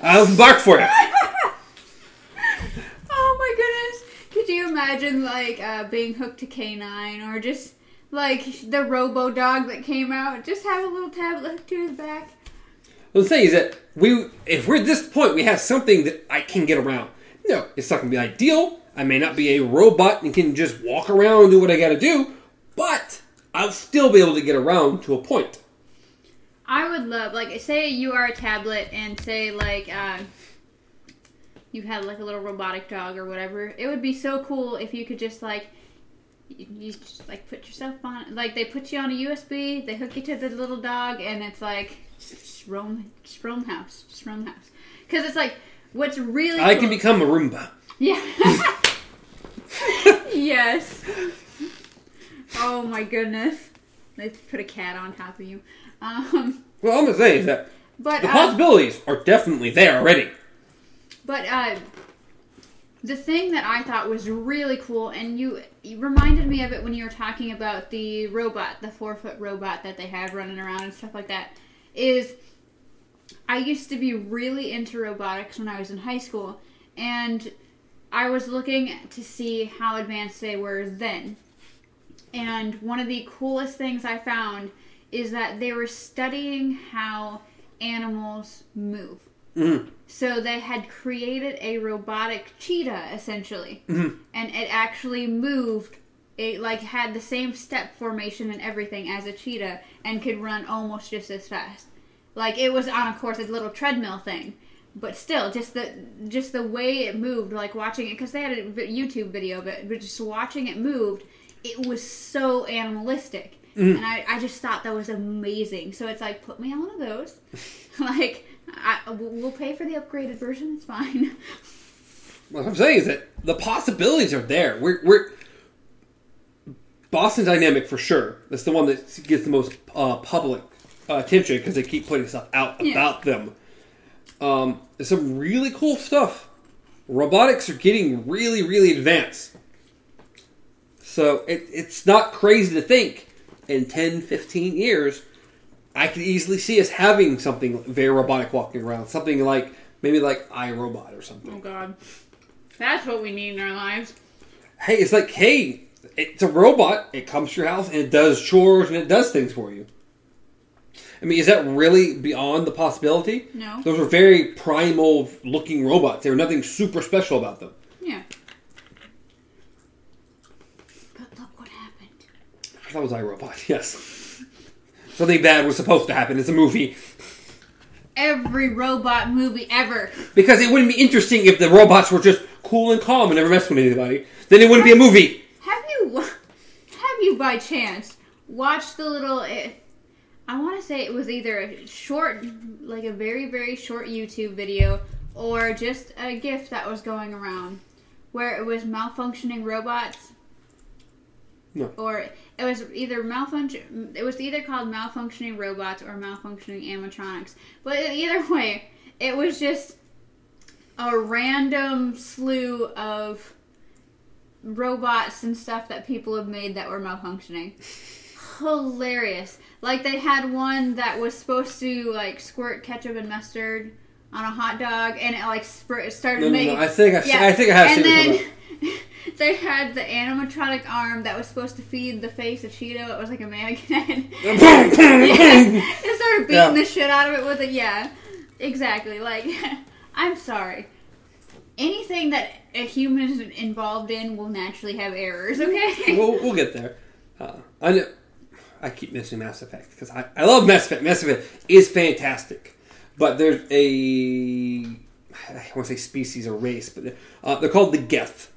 I'll bark for oh you. Oh my goodness! Could you imagine like uh, being hooked to K9 or just like the Robo Dog that came out? Just have a little tablet hooked to his back. Well, The thing is that we, if we're at this point, we have something that I can get around. No, it's not gonna be ideal. I may not be a robot and can just walk around and do what I gotta do, but I'll still be able to get around to a point. I would love like say you are a tablet and say like uh, you had like a little robotic dog or whatever. It would be so cool if you could just like you, just like put yourself on like they put you on a USB, they hook you to the little dog, and it's like just roam, just roam house, just roam house. Because it's like what's really I cool- can become a Roomba. yeah. yes. Oh my goodness. They put a cat on top of you. Um, Well, I'm gonna say is that but the uh, possibilities are definitely there already. But uh, the thing that I thought was really cool, and you, you reminded me of it when you were talking about the robot, the four foot robot that they have running around and stuff like that, is I used to be really into robotics when I was in high school, and I was looking to see how advanced they were then. And one of the coolest things I found is that they were studying how animals move. Mhm. So they had created a robotic cheetah essentially, and it actually moved. It like had the same step formation and everything as a cheetah, and could run almost just as fast. Like it was on, of course, a little treadmill thing, but still, just the just the way it moved, like watching it, because they had a YouTube video of it, but just watching it moved, it was so animalistic. And I, I just thought that was amazing. So it's like, put me on one of those. like, I, we'll pay for the upgraded version. It's fine. What I'm saying is that the possibilities are there. We're, we're Boston Dynamic for sure. That's the one that gets the most uh, public uh, attention because they keep putting stuff out Yeah. about them. Um, there's some really cool stuff. Robotics are getting really, really advanced. So it, it's not crazy to think in 10, 15 years, I could easily see us having something very robotic walking around. Something like, maybe like iRobot or something. Oh God, that's what we need in our lives. hey, it's like, hey, it's a robot. It comes to your house and it does chores and it does things for you. I mean, is that really beyond the possibility? No. Those are very primal looking robots. There was nothing super special about them. Yeah. But look what happened. I thought it was iRobot, yes. Something bad was supposed to happen. It's a movie. Every robot movie ever. Because it wouldn't be interesting if the robots were just cool and calm and never messed with anybody. Then it wouldn't be a movie. Have you, have you by chance watched the little? eh, I want to say it was either a short, like a very very short YouTube video, or just a GIF that was going around, where it was malfunctioning robots. No. Or it was either malfunction. It was either called malfunctioning robots or malfunctioning animatronics. But either way, it was just a random slew of robots and stuff that people have made that were malfunctioning. Hilarious. Like they had one that was supposed to like squirt ketchup and mustard on a hot dog, and it like spr- started No, no, making. no. I think I've, Yeah, I think I have and seen then. they had the animatronic arm that was supposed to feed the face of Cheeto. It was like a mannequin head. yeah. It started beating Yeah. the shit out of it with it. Yeah, exactly. Like, I'm sorry. Anything that a human is involved in will naturally have errors. Okay. we'll, we'll get there. Uh, I, know, I keep mentioning Mass Effect because I, I love Mass Effect. Mass Effect is fantastic, but there's a I want to say species or race, but uh, they're called the Geth,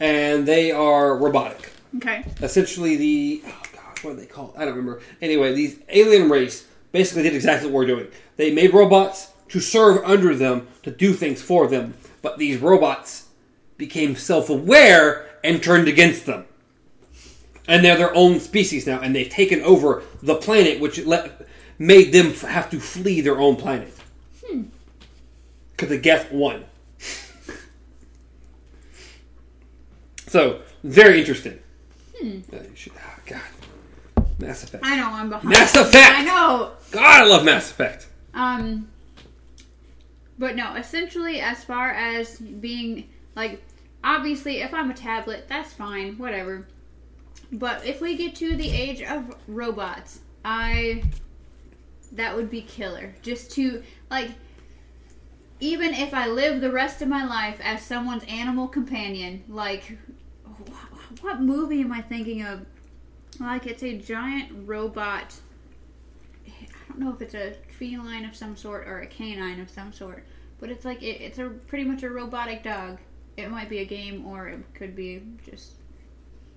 and they are robotic. Okay. Essentially, the oh god, what are they called? I don't remember. Anyway, these alien race basically did exactly what we're doing. They made robots to serve under them to do things for them, but these robots became self-aware and turned against them. And they're their own species now, and they've taken over the planet, which let, made them have to flee their own planet. Hmm. Because the Geth won. So, very interesting. Uh, you should- oh, God. Mass Effect. I know I'm behind. Mass Effect! I know. God, I love Mass Effect. Um, but no, essentially, as far as being like, obviously, if I'm a tablet, that's fine, whatever. But if we get to the age of robots, I that would be killer. Just to like, even if I live the rest of my life as someone's animal companion, like, wh- what movie am I thinking of? Like, it's a giant robot I don't know if it's a feline of some sort or a canine of some sort, but it's like it, it's a pretty much a robotic dog. It might be a game or it could be just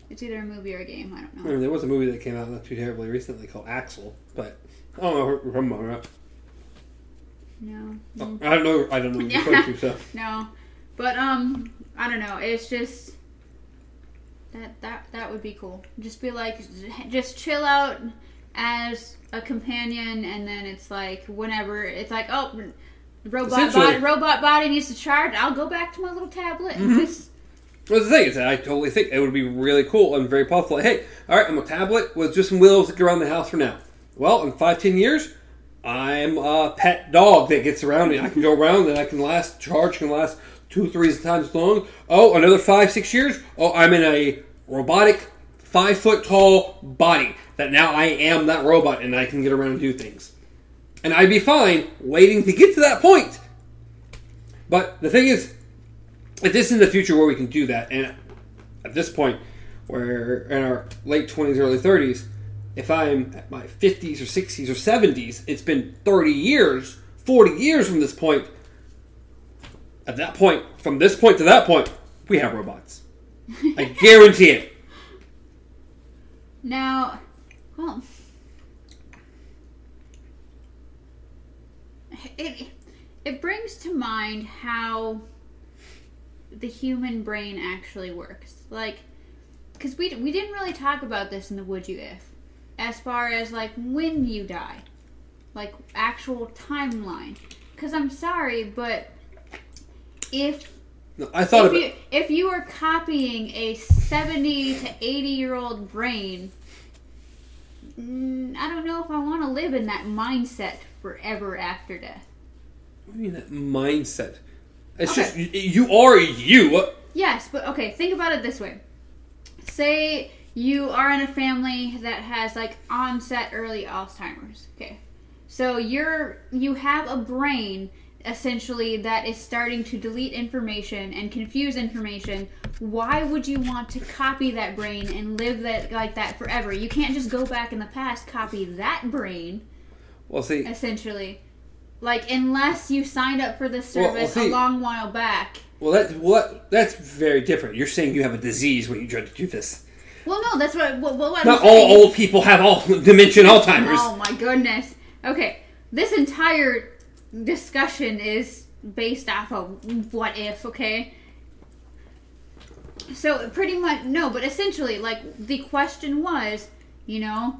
it's either a movie or a game. I don't I know. mean, there was a movie that came out not too terribly recently called Axel, but I don't know. Remember, No, I don't know. I don't know. Referring to, so. no, but um, I don't know. It's just that that that would be cool. Just be like, just chill out as a companion, and then it's like whenever it's like, oh, robot body, robot body needs to charge. I'll go back to my little tablet and Mm-hmm. just Well, the thing is, that I totally think it would be really cool and very powerful. Like, hey, all right, I'm a tablet with just some wheels to get around the house for now. Well, in five, ten years, I'm a pet dog that gets around me. I can go around and I can last, charge can last two, three times long. Oh, another five, six years. Oh, I'm in a robotic, five foot tall body that now I am that robot and I can get around and do things. And I'd be fine waiting to get to that point. But the thing is, if this is in the future where we can do that, and at this point, where in our late twenties, early thirties, if I'm at my fifties or sixties or seventies, it's been thirty years, forty years from this point. At that point, from this point to that point, we have robots. I guarantee it. Now, well, it it brings to mind how the human brain actually works. Like, because we we didn't really talk about this in the Would You If, as far as like when you die, like actual timeline. Because I'm sorry, but if No, I thought if you, if you are copying a 70 to 80 year old brain, mm, I don't know if I want to live in that mindset forever after death. What do you mean that mindset? It's Okay. just you are you. Yes, but okay, think about it this way. Say you are in a family that has like onset early Alzheimer's. Okay. So you're you have a brain essentially that is starting to delete information and confuse information. Why would you want to copy that brain and live that like that forever? You can't just go back in the past copy that brain Well, see, essentially. Like unless you signed up for this Well, well, service a long while back. well that what that's very different. You're saying you have a disease when you try to do this. Well, no, that's what. What, what Not saying. all old people have all dementia and Alzheimer's. Oh my goodness. Okay, this entire discussion is based off of what if, okay? So pretty much no, but essentially like the question was, you know,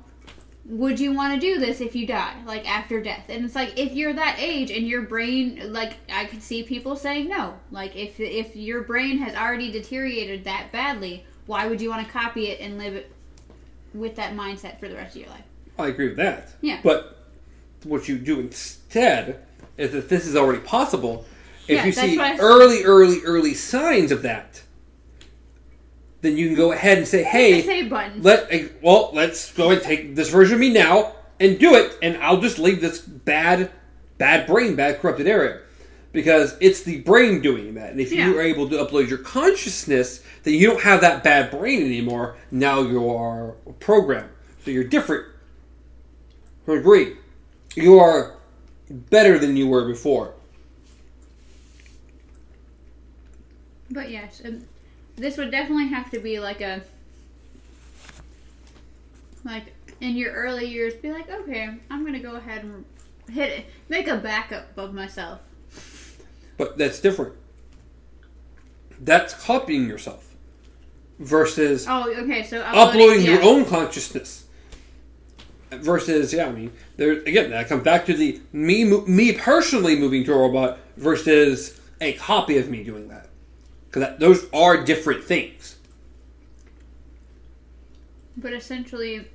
would you want to do this if you die, like after death? And it's like if you're that age and your brain like I could see people saying no. Like if if your brain has already deteriorated that badly, why would you want to copy it and live it with that mindset for the rest of your life? I agree with that. Yeah. But what you do instead is that this is already possible, if Yeah, you see what I s- early, early, early signs of that, then you can go ahead and say, "Hey, save button. let eh, well, let's go and take this version of me now and do it, and I'll just leave this bad, bad brain, bad corrupted area." Because it's the brain doing that. And if Yeah. you are able to upload your consciousness, then you don't have that bad brain anymore. Now you are programmed, so you're different. I agree. You are better than you were before. But yes, um, this would definitely have to be like a like in your early years. Be like, okay, I'm gonna go ahead and hit it, make a backup of myself. But that's different. That's copying yourself versus Oh, okay. So uploading your yeah. own consciousness versus yeah i mean there again that comes back to the me me personally moving to a robot versus a copy of me doing that because those are different things But essentially,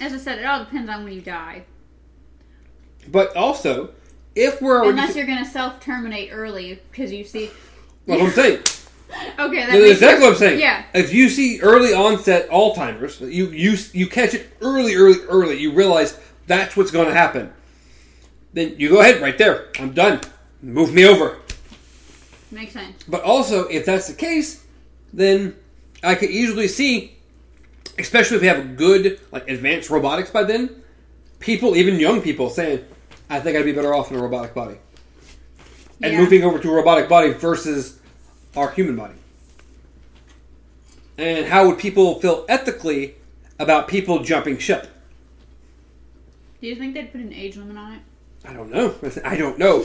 as I said, it all depends on when you die. but also if we're already Unless you're gonna self terminate early, because you see. what i'm saying Okay, that that's exactly what i'm saying Yeah. if you see early onset alzheimer's you you you catch it early early early you realize that's what's going to happen then you go ahead right there i'm done move me over Makes sense. But also, if that's the case, then I could easily see, especially if we have good, like, advanced robotics by then, people, even young people, saying, I think I'd be better off in a robotic body. And Yeah. moving over to a robotic body versus our human body. And how would people feel ethically about people jumping ship? Do you think they'd put an age limit on it? I don't know. I don't know.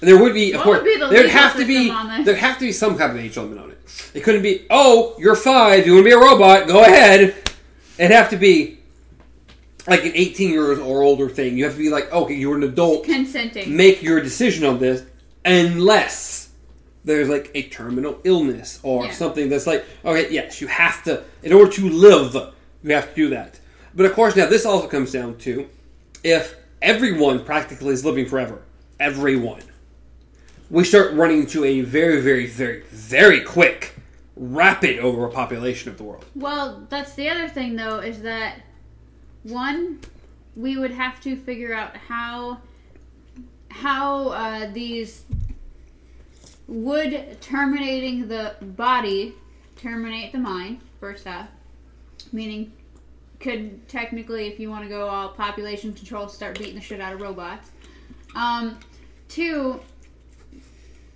There would be, of What course, the there'd have to be, system on this? there'd have to be some kind of age limit on it. It couldn't be, oh, you're five, you want to be a robot, go ahead. It'd have to be like an 18 years or older thing. You have to be like, okay, you're an adult, Consenting. make your decision on this, unless there's like a terminal illness or Yeah. something that's like, okay, yes, you have to, in order to live, you have to do that. But of course, now this also comes down to if everyone practically is living forever, everyone, we start running into a very, very, very, very quick, rapid overpopulation of the world. Well, that's the other thing, though, is that one, we would have to figure out how how uh, these would terminating the body terminate the mind. First off, meaning could technically, if you want to go all population control, start beating the shit out of robots. Um, two,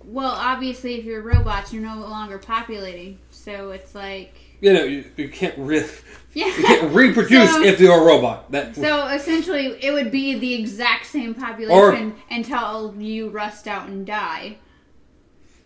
well, obviously, if you're robots, you're no longer populating, so it's like. You know, you, you can't really Yeah. you can't reproduce So- if you're a robot. That So essentially, it would be the exact same population until you rust out and die.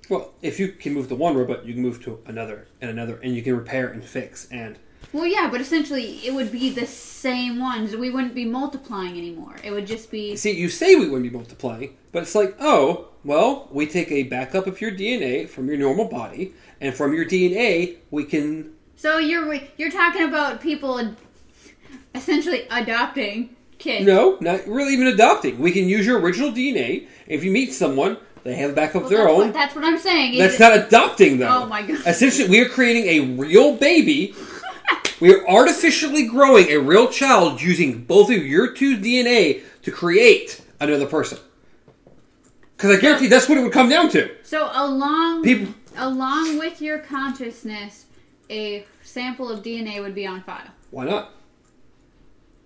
well, if you can move to one robot, you can move to another and another, and you can repair and fix. And Well, yeah, but essentially, it would be the same ones. We wouldn't be multiplying anymore. It would just be. see, you say we wouldn't be multiplying, but it's like, oh, well, we take a backup of your DNA from your normal body, and from your DNA, we can So you're you're talking about people essentially adopting kids. No, not really even adopting. We can use your original DNA. If you meet someone, they have a backup Well, of their that's, own. What, that's what I'm saying. That's it- not adopting, though. Oh my God. Essentially, we are creating a real baby. We are artificially growing a real child using both of your two DNA to create another person. Because I guarantee that's what it would come down to. So along People- along with your consciousness, a sample of DNA would be on file. Why not?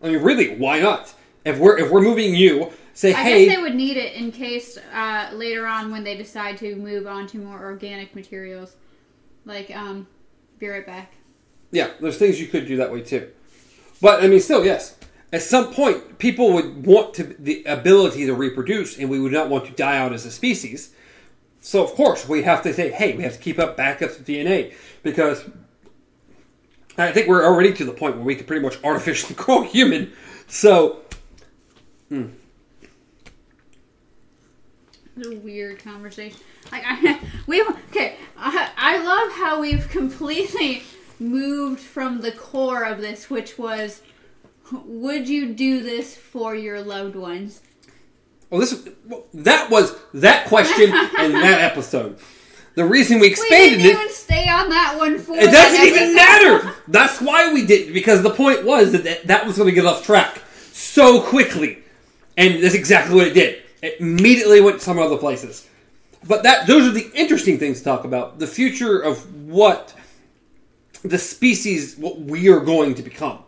I mean, really, why not? If we're if we're moving you, say, I hey, guess they would need it in case uh, later on when they decide to move on to more organic materials. Like, um, be right back. Yeah, there's things you could do that way too. But I mean, still, yes. At some point, people would want to the ability to reproduce, and we would not want to die out as a species. So of course, we have to say, hey, we have to keep up backups of DNA because I think we're already to the point where we can pretty much artificially grow human. So hmm. It's a weird conversation. Like, I, we okay. I, I love how we've completely moved from the core of this, which was, would you do this for your loved ones? Well, this well, that was that question in that episode. The reason we We expanded didn't it, stay on that one for. it doesn't even matter. That's why we did because the point was that that, that was going to get off track so quickly, and that's exactly what it did. It immediately went some other places. But that those are the interesting things to talk about. The future of what the species, what we are going to become,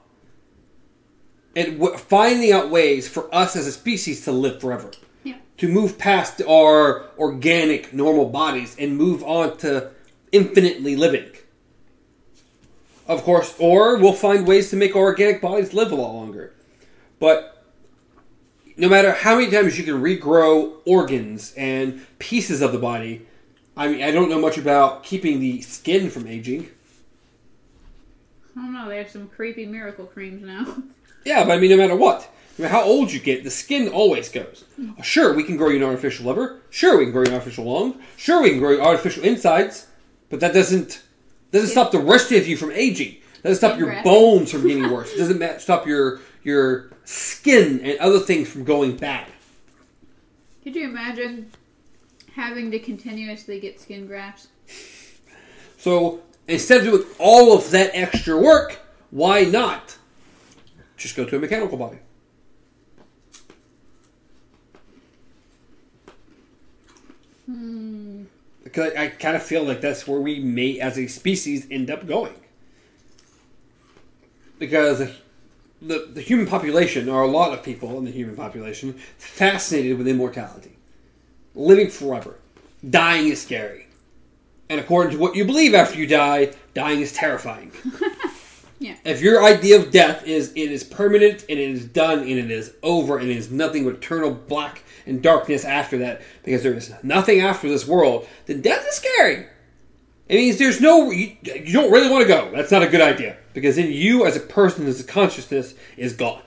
and w- finding out ways for us as a species to live forever Yeah. to move past our organic normal bodies and move on to infinitely living. Of course, or we'll find ways to make our organic bodies live a lot longer. But no matter how many times you can regrow organs and pieces of the body, I mean, I don't know much about keeping the skin from aging. I don't know. They have some creepy miracle creams now. Yeah, but I mean, no matter what, no matter how old you get, the skin always goes. Hmm. Sure, we can grow you an artificial liver. Sure, we can grow you an artificial lung. Sure, we can grow you artificial insides. But that doesn't doesn't stop the rest of you from aging. Doesn't stop your bones from getting worse. Doesn't stop your your skin and other things from going bad. Could you imagine having to continuously get skin grafts? So instead of doing all of that extra work, why not just go to a mechanical body? Because I, I kind of feel like that's where we may, as a species, end up going. Because the, the, the human population, or a lot of people in the human population, fascinated with immortality. Living forever. Dying is scary. And according to what you believe after you die, dying is terrifying. Yeah. If your idea of death is it is permanent and it is done and it is over and it is nothing but eternal black and darkness after that because there is nothing after this world, then death is scary. It means there's no you, you don't really want to go. That's not a good idea because then you as a person as a consciousness is gone.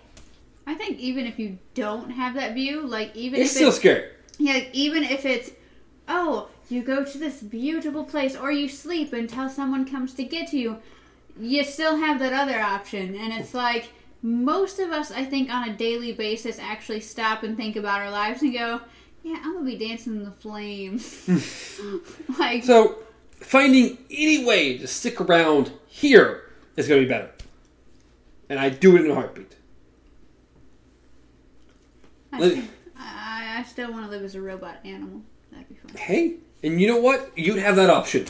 I think even if you don't have that view, like even It's if still it's, scary. yeah, like, even if it's oh, you go to this beautiful place or you sleep until someone comes to get to you, you still have that other option, and it's like most of us, I think, on a daily basis, actually stop and think about our lives and go, yeah, I'm gonna be dancing in the flames, hmm. like So finding any way to stick around here is to be better. And I do it in a heartbeat. I, I, I still want to live as a robot animal. That'd be fun. Hey, and you know what? You'd have that option.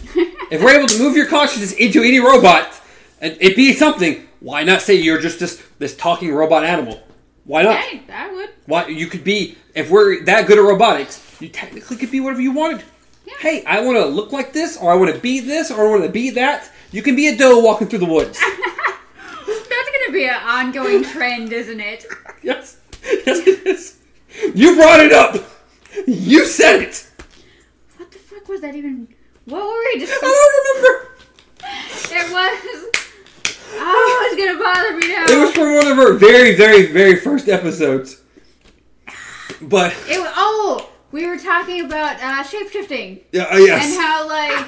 if we're able to move your consciousness into any robot, and it be something, why not say you're just this this talking robot animal? Why not? Hey, I would. Why you could be if we're that good at robotics, you technically could be whatever you wanted. Yeah. Hey, I want to look like this, or I want to be this, or I want to be that. You can be a doe walking through the woods. That's gonna be an ongoing trend, isn't it? yes, yes, it is. You brought it up. You said it. What the fuck was that even? What were we just? I don't remember. It was. Oh, it's gonna bother me now. It was from one of our very, very, very first episodes. But It was, oh, we were talking about uh, shapeshifting yeah, uh, yes. and how like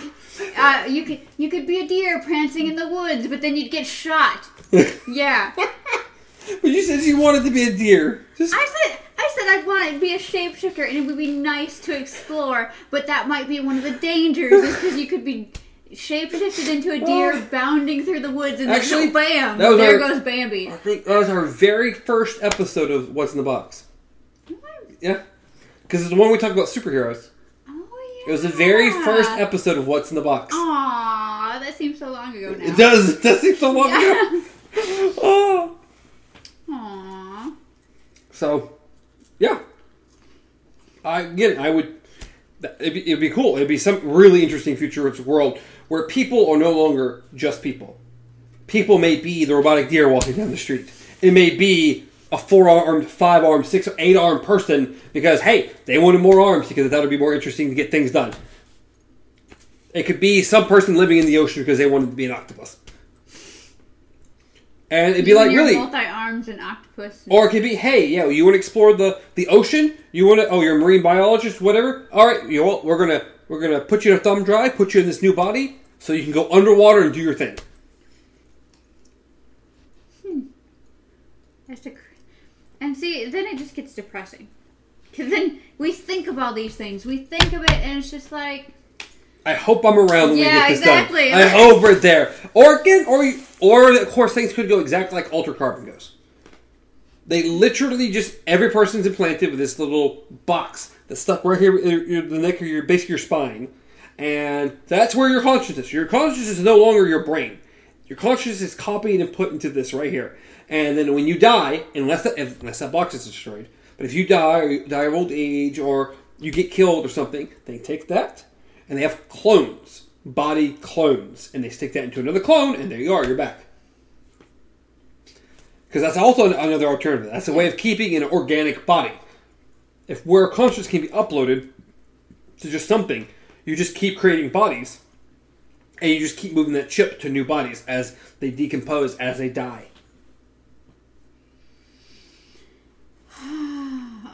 uh, you could you could be a deer prancing in the woods, but then you'd get shot. Yeah, but you said you wanted to be a deer. Just I said I said I'd want to be a shapeshifter, and it would be nice to explore, but that might be one of the dangers, is because you could be shapeshifted into a deer bounding through the woods, and Actually, then bam, that was there our- goes Bambi. I think that was our very first episode of What's in the Box. Yeah, because it's the one we talked about superheroes. Oh yeah. It was the very first episode of What's in the Box. Aw, that seems so long ago now. It does. It does seem so long ago. Oh. Aw. So, yeah. I again, I would. It'd be, it'd be cool. It'd be some really interesting futuristic world where people are no longer just people. People may be the robotic deer walking down the street. It may be a four-armed, five-armed, six, eight-armed person because hey, they wanted more arms because that would be more interesting to get things done. It could be some person living in the ocean because they wanted to be an octopus. And it'd be You like really multi arms and octopus. or it could be, hey, yeah, you want to explore the, the ocean? You want to? Oh, you're a marine biologist, whatever. All right, you know what? We're gonna we're gonna put you in a thumb drive, put you in this new body, so you can go underwater and do your thing. Hmm. That's a cr- and see, then it just gets depressing. Because then we think of all these things. We think of it, and it's just like, I hope I'm around when we Yeah, get this exactly. done. I hope we're there. Or again, or or of course things could go exactly like Altered Carbon goes. They literally just every person's implanted with this little box that's stuck right here, in your- the neck of your basically your spine, and that's where your consciousness. Your consciousness is no longer your brain. Your consciousness is copied and put into this right here. And then when you die, unless that unless that box is destroyed, but if you die or you die of old age or you get killed or something, they take that and they have clones, body clones, and they stick that into another clone, and there you are, you're back. Because that's also another alternative. That's a way of keeping an organic body. If where consciousness can be uploaded to just something, you just keep creating bodies, and you just keep moving that chip to new bodies as they decompose as they die.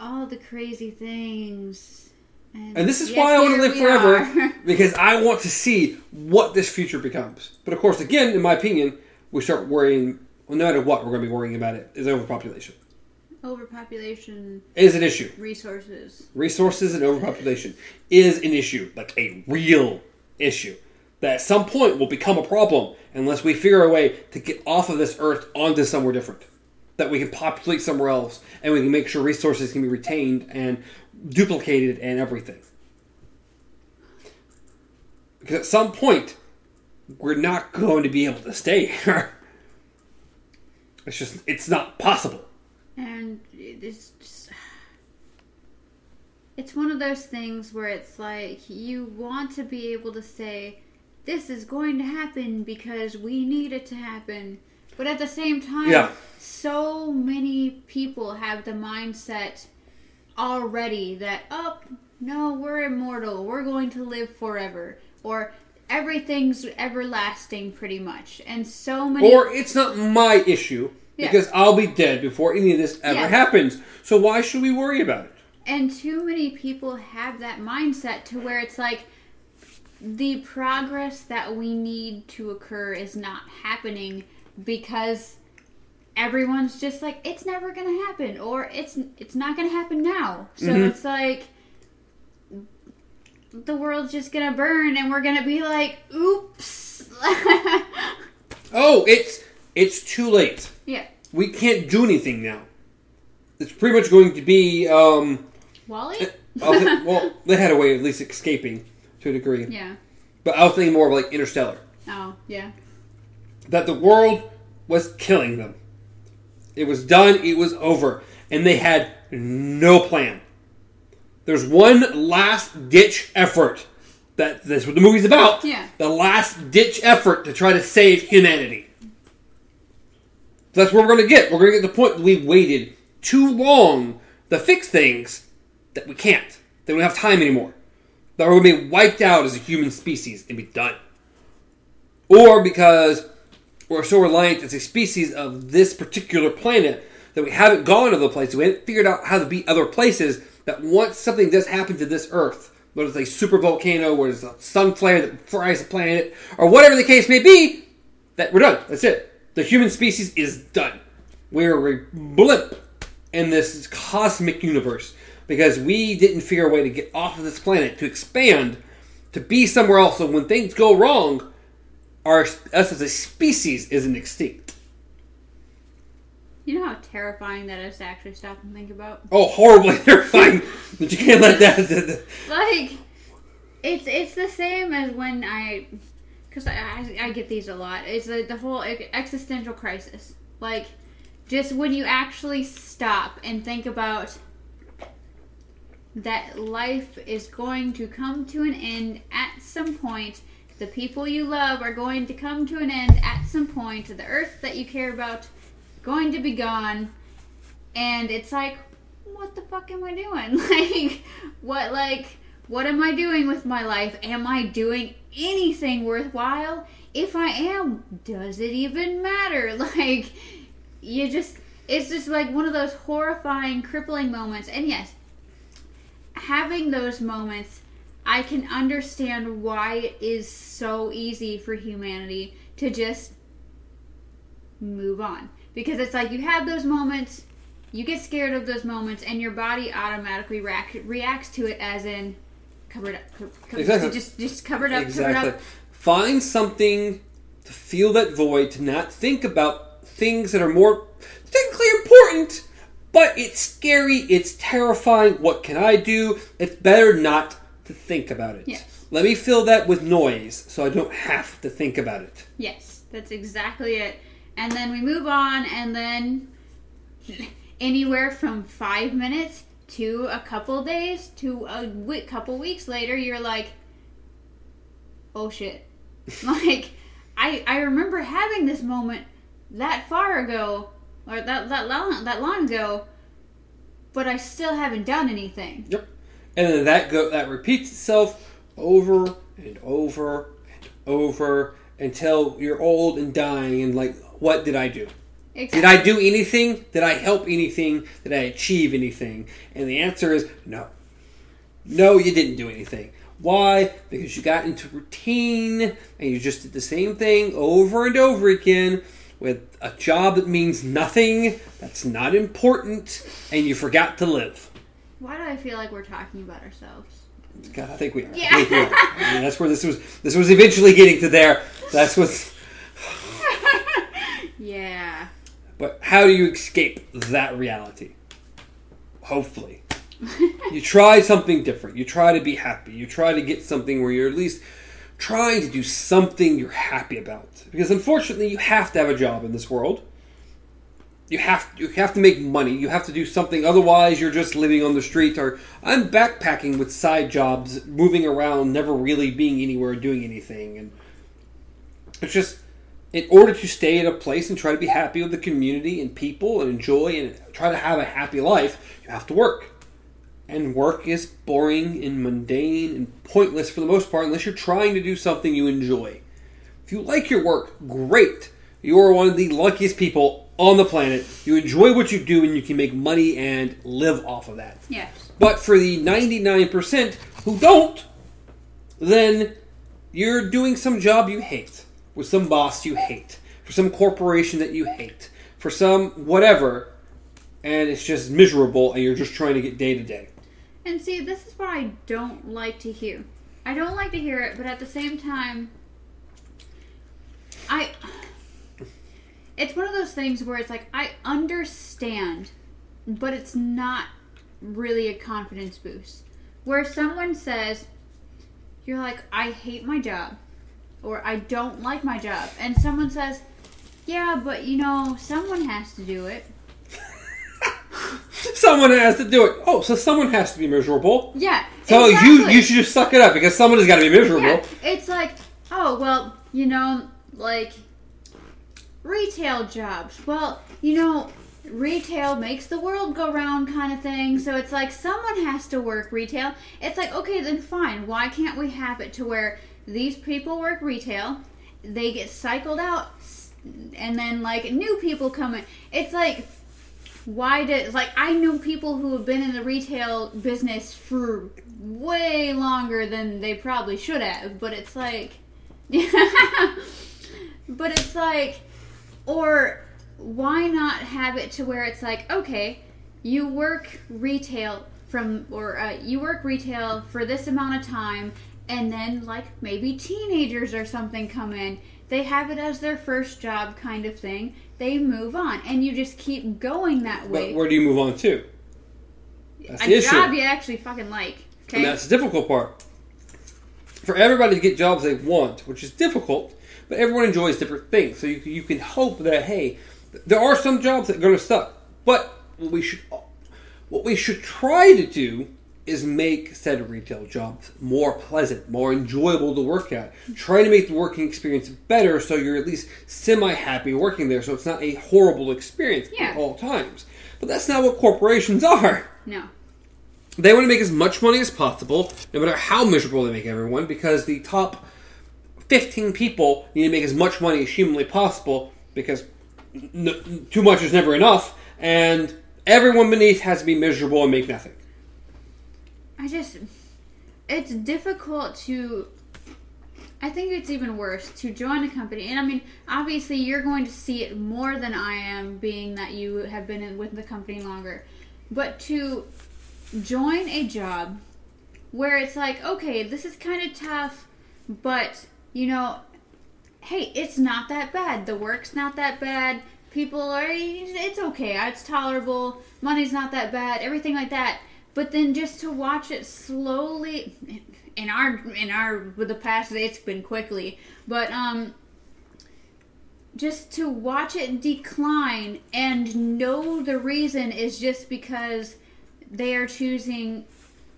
All the crazy things. And this is why I want to live forever because I want to see what this future becomes. But of course, again, in my opinion, we start worrying. Well, no matter what, we're going to be worrying about it. Is overpopulation Overpopulation, is an issue. resources. Resources and overpopulation is an issue, like a real issue that at some point will become a problem unless we figure a way to get off of this earth onto somewhere different. That we can populate somewhere else and we can make sure resources can be retained and duplicated and everything. Because at some point, we're not going to be able to stay here. It's just, it's not possible. And it's just. It's one of those things where it's like you want to be able to say, this is going to happen because we need it to happen. But at the same time, Yeah. so many people have the mindset already that, oh, no, we're immortal. We're going to live forever. Or everything's everlasting, pretty much. And so many. Or it's not my issue Yeah. because I'll be dead before any of this ever Yeah. happens. So why should we worry about it? And too many people have that mindset to where it's like the progress that we need to occur is not happening because everyone's just like it's never to happen or it's it's not to happen now. So Mhm. it's like the world's just to burn and we're to be like oops. Oh, it's it's too late. yeah. We can't do anything now. It's pretty much going to be. Um, WALL-E? I'll well, they had a way of at least escaping to a degree, yeah. but I was thinking more of like Interstellar. Oh, yeah. That the world was killing them. It was done. It was over, and they had no plan. There's one last ditch effort. That that's what the movie's about. Yeah. The last ditch effort to try to save humanity. That's where we're going to get. We're going to get to the point that we've waited too long to fix things that we can't. That we don't have time anymore. That we're going to be wiped out as a human species and be done. Or because we're so reliant as a species of this particular planet that we haven't gone to the places. We haven't figured out how to be other places. That once something does happen to this Earth, whether it's a super volcano or it's a sun flare that fries the planet, or whatever the case may be, that we're done. That's it. The human species is done. We're a blip in this cosmic universe because we didn't figure a way to get off of this planet to expand to be somewhere else. So when things go wrong, our us as a species isn't extinct. You know how terrifying that is to actually stop and think about? Oh, horribly terrifying! but you can't let that. like it's it's the same as when I because I, I I get these a lot. It's the, the whole existential crisis. Like just when you actually stop and think about that life is going to come to an end at some point. The people you love are going to come to an end at some point. The earth that you care about going to be gone. And it's like, what the fuck am I doing? Like, what, like, what am I doing with my life? Am I doing anything worthwhile? If I am, does it even matter? Like, you just, it's just like one of those horrifying, crippling moments. And yes, having those moments, I can understand why it is so easy for humanity to just move on. Because it's like you have those moments, you get scared of those moments, and your body automatically react, reacts to it as in, cover it up. Co- co- Exactly. Just just cover it up. Exactly. Cover it up. Find something to fill that void, to not think about things that are more technically important, but it's scary, it's terrifying. What can I do? It's better not to think about it. Yes. Let me fill that with noise so I don't have to think about it. Yes, that's exactly it. And then we move on, and then anywhere from five minutes to a couple days to a w- couple weeks later, you're like, oh shit. like, I I remember having this moment that far ago, or that that long that long ago, but I still haven't done anything. Yep. And then that go that repeats itself over and over and over until you're old and dying and like, what did I do? Exactly. Did I do anything? Did I help anything? Did I achieve anything? And the answer is no. No, you didn't do anything. Why? Because you got into routine and you just did the same thing over and over again with a job that means nothing, that's not important, and you forgot to live. Why do I feel like we're talking about ourselves? God, I think we are. Yeah. I think we are. I mean, that's where this was. This was eventually getting to there. That's what's. yeah. But how do you escape that reality? Hopefully. you try something different. You try to be happy. You try to get something where you're at least trying to do something you're happy about. Because unfortunately, you have to have a job in this world. You have you have to make money. You have to do something. Otherwise, you're just living on the street. Or I'm backpacking with side jobs, moving around, never really being anywhere, doing anything, and it's just in order to stay at a place and try to be happy with the community and people and enjoy and try to have a happy life, you have to work. And work is boring and mundane and pointless for the most part unless you're trying to do something you enjoy. If you like your work, great. You are one of the luckiest people on the planet. You enjoy what you do and you can make money and live off of that. Yes. But for the 99% who don't, then you're doing some job you hate, with some boss you hate, for some corporation that you hate, for some whatever, and it's just miserable and you're just trying to get day to day. And see, this is what I don't like to hear. I don't like to hear it, but at the same time, I. It's one of those things where it's like, I understand, but it's not really a confidence boost. Where someone says, you're like, I hate my job, or I don't like my job, and someone says, yeah, but you know, someone has to do it. Someone has to do it. Oh, so someone has to be miserable. Yeah. So you you should just suck it up because someone has got to be miserable. Yeah, it's like, oh, well, you know, like retail jobs. Well, you know, retail makes the world go round kind of thing. So it's like someone has to work retail. It's like, okay, then fine. Why can't we have it to where these people work retail, they get cycled out, and then like new people come in? It's like, why did like I know people who have been in the retail business for way longer than they probably should have, but it's like but it's like or why not have it to where it's like okay, you work retail from or uh, you work retail for this amount of time and then like maybe teenagers or something come in they have it as their first job kind of thing they move on and you just keep going that way But where do you move on to? That's a job you actually fucking like. Okay. And that's the difficult part. For everybody to get jobs they want, which is difficult, but everyone enjoys different things. So you, you can hope that hey, there are some jobs that are going to suck. But what we should what we should try to do is make said retail jobs more pleasant, more enjoyable to work at. Try to make the working experience better so you're at least semi happy working there so it's not a horrible experience Yeah. at all times. But that's not what corporations are. no. They want to make as much money as possible, no matter how miserable they make everyone, because the top 15 people need to make as much money as humanly possible, because n- too much is never enough, and everyone beneath has to be miserable and make nothing. I just it's difficult to I think it's even worse to join a company. And I mean, obviously you're going to see it more than I am being that you have been in with the company longer. But to join a job where it's like, okay, this is kind of tough, but you know, hey, it's not that bad. The work's not that bad. People are, it's okay. It's tolerable. Money's not that bad. Everything like that. But then just to watch it slowly, in our in our with the past it's been quickly, but um, just to watch it decline and know the reason is just because they are choosing,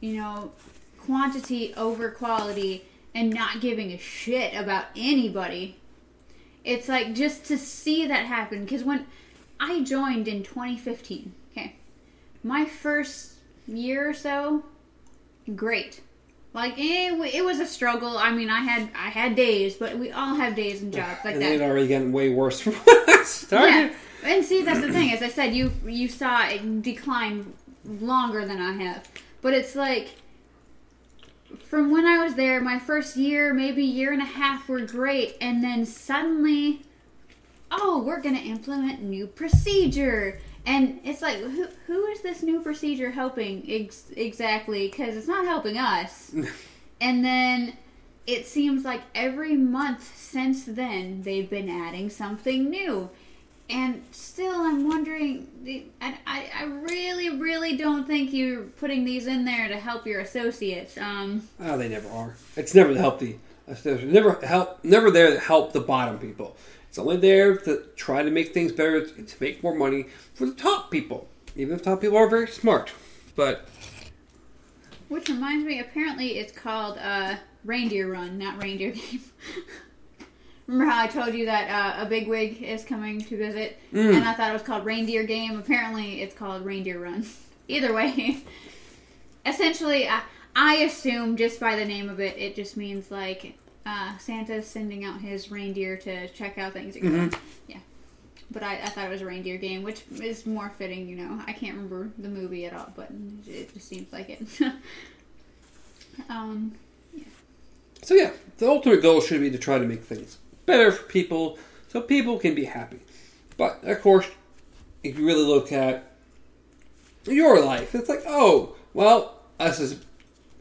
you know, quantity over quality and not giving a shit about anybody. It's like just to see that happen because when I joined in 2015, okay, my first year or so, great. Like eh, it was a struggle. I mean, I had I had days, but we all have days and jobs like and that. It's already getting way worse from when I started. Yeah, and see that's the thing. As I said, you you saw it decline longer than I have, but it's like from when I was there, my first year, maybe year and a half were great, and then suddenly, oh, we're gonna implement new procedure. And it's like, who, who is this new procedure helping ex- exactly? Because it's not helping us. and then it seems like every month since then, they've been adding something new. And still, I'm wondering. I, I, I really, really don't think you're putting these in there to help your associates. Um, oh, they never are. It's never to help the. Never help. Never there to help the bottom people. It's only there to try to make things better, to make more money for the top people. Even if top people are very smart, but. Which reminds me, apparently it's called uh, Reindeer Run, not Reindeer Game. Remember how I told you that uh, a bigwig is coming to visit, mm. and I thought it was called Reindeer Game. Apparently, it's called Reindeer Run. Either way, essentially, I, I assume just by the name of it, it just means like uh, Santa's sending out his reindeer to check out things. Mm-hmm. Yeah, but I, I, thought it was a reindeer game, which is more fitting. You know, I can't remember the movie at all, but it just seems like it. um, yeah. So yeah, the ultimate goal should be to try to make things better for people so people can be happy. But of course, if you really look at your life, it's like, oh, well, us as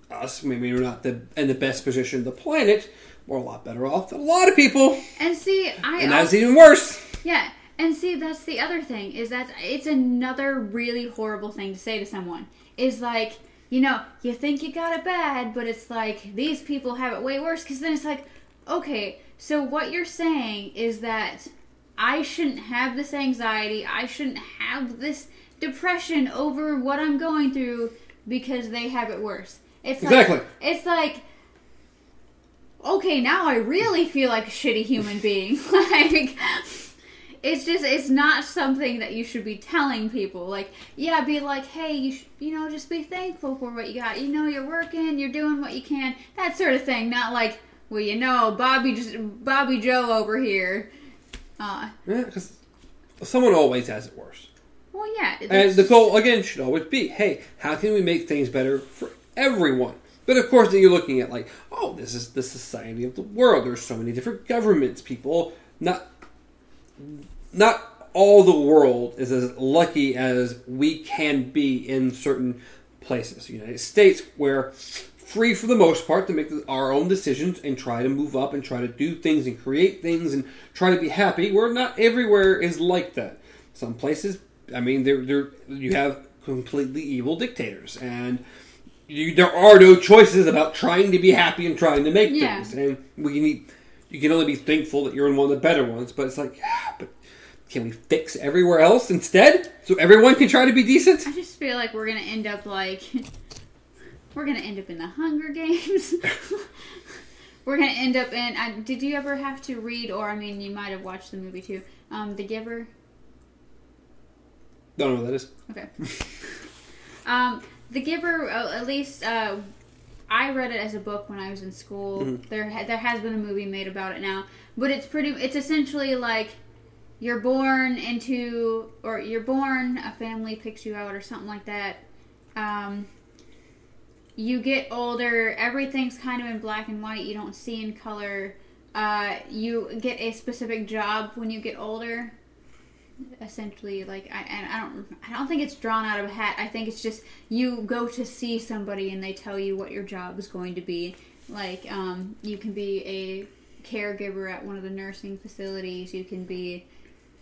us, maybe we're not the in the best position of the planet. We're a lot better off than a lot of people. And see, I and that's even worse. Yeah, and see, that's the other thing is that it's another really horrible thing to say to someone. Is like, you know, you think you got it bad, but it's like these people have it way worse. Because then it's like, okay, so what you're saying is that I shouldn't have this anxiety, I shouldn't have this depression over what I'm going through because they have it worse. It's exactly. Like, it's like okay, now I really feel like a shitty human being. like it's just it's not something that you should be telling people. Like, yeah, be like, hey, you sh- you know, just be thankful for what you got. You know, you're working, you're doing what you can, that sort of thing. Not like, well, you know, Bobby just Bobby Joe over here. Uh, yeah, because someone always has it worse. Well, yeah. And the goal again should always be, hey, how can we make things better for everyone? But of course, then you're looking at like, oh, this is the society of the world. There's so many different governments. People not not all the world is as lucky as we can be in certain places. The United States, where free for the most part to make our own decisions and try to move up and try to do things and create things and try to be happy. Where not everywhere is like that. Some places, I mean, there there you have completely evil dictators and. You, there are no choices about trying to be happy and trying to make yeah. things, and we need. You can only be thankful that you're in one of the better ones, but it's like, ah, but can we fix everywhere else instead so everyone can try to be decent? I just feel like we're gonna end up like we're gonna end up in the Hunger Games. we're gonna end up in. Uh, did you ever have to read, or I mean, you might have watched the movie too, um, The Giver? Don't know what that is. Okay. um, The Giver, uh, at least uh, I read it as a book when I was in school. Mm-hmm. There, ha- there has been a movie made about it now, but it's pretty. It's essentially like you're born into, or you're born, a family picks you out, or something like that. Um, you get older, everything's kind of in black and white, you don't see in color. Uh, you get a specific job when you get older. essentially like I and I don't I don't think it's drawn out of a hat. I think it's just you go to see somebody and they tell you what your job is going to be. Like um, you can be a caregiver at one of the nursing facilities. You can be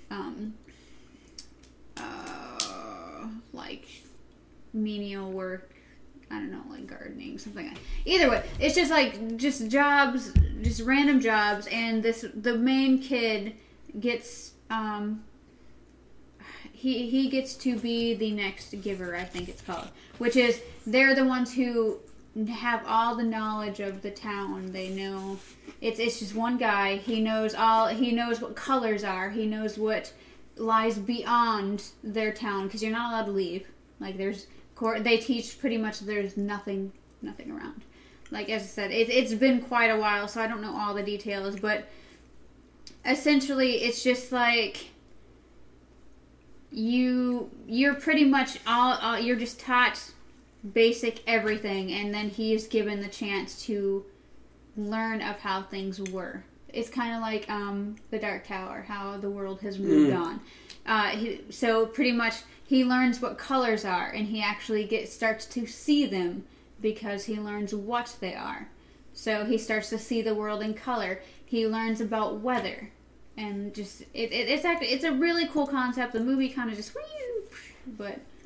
um, uh, like menial work. I don't know, like gardening, something. Like Either way, it's just like just jobs, just random jobs, and this the main kid gets um he he gets to be the next giver, I think it's called, which is they're the ones who have all the knowledge of the town. They know it's it's just one guy. He knows all. He knows what colors are. He knows what lies beyond their town because you're not allowed to leave. Like there's court. They teach pretty much there's nothing nothing around. Like as I said, it, it's been quite a while, so I don't know all the details, but essentially it's just like you you're pretty much all, all you're just taught basic everything and then he's given the chance to learn of how things were it's kind of like um, the dark tower how the world has moved on uh, he, so pretty much he learns what colors are and he actually gets starts to see them because he learns what they are. So he starts to see the world in color. He learns about weather and just it, it, it's actually it's a really cool concept. The movie kind of just but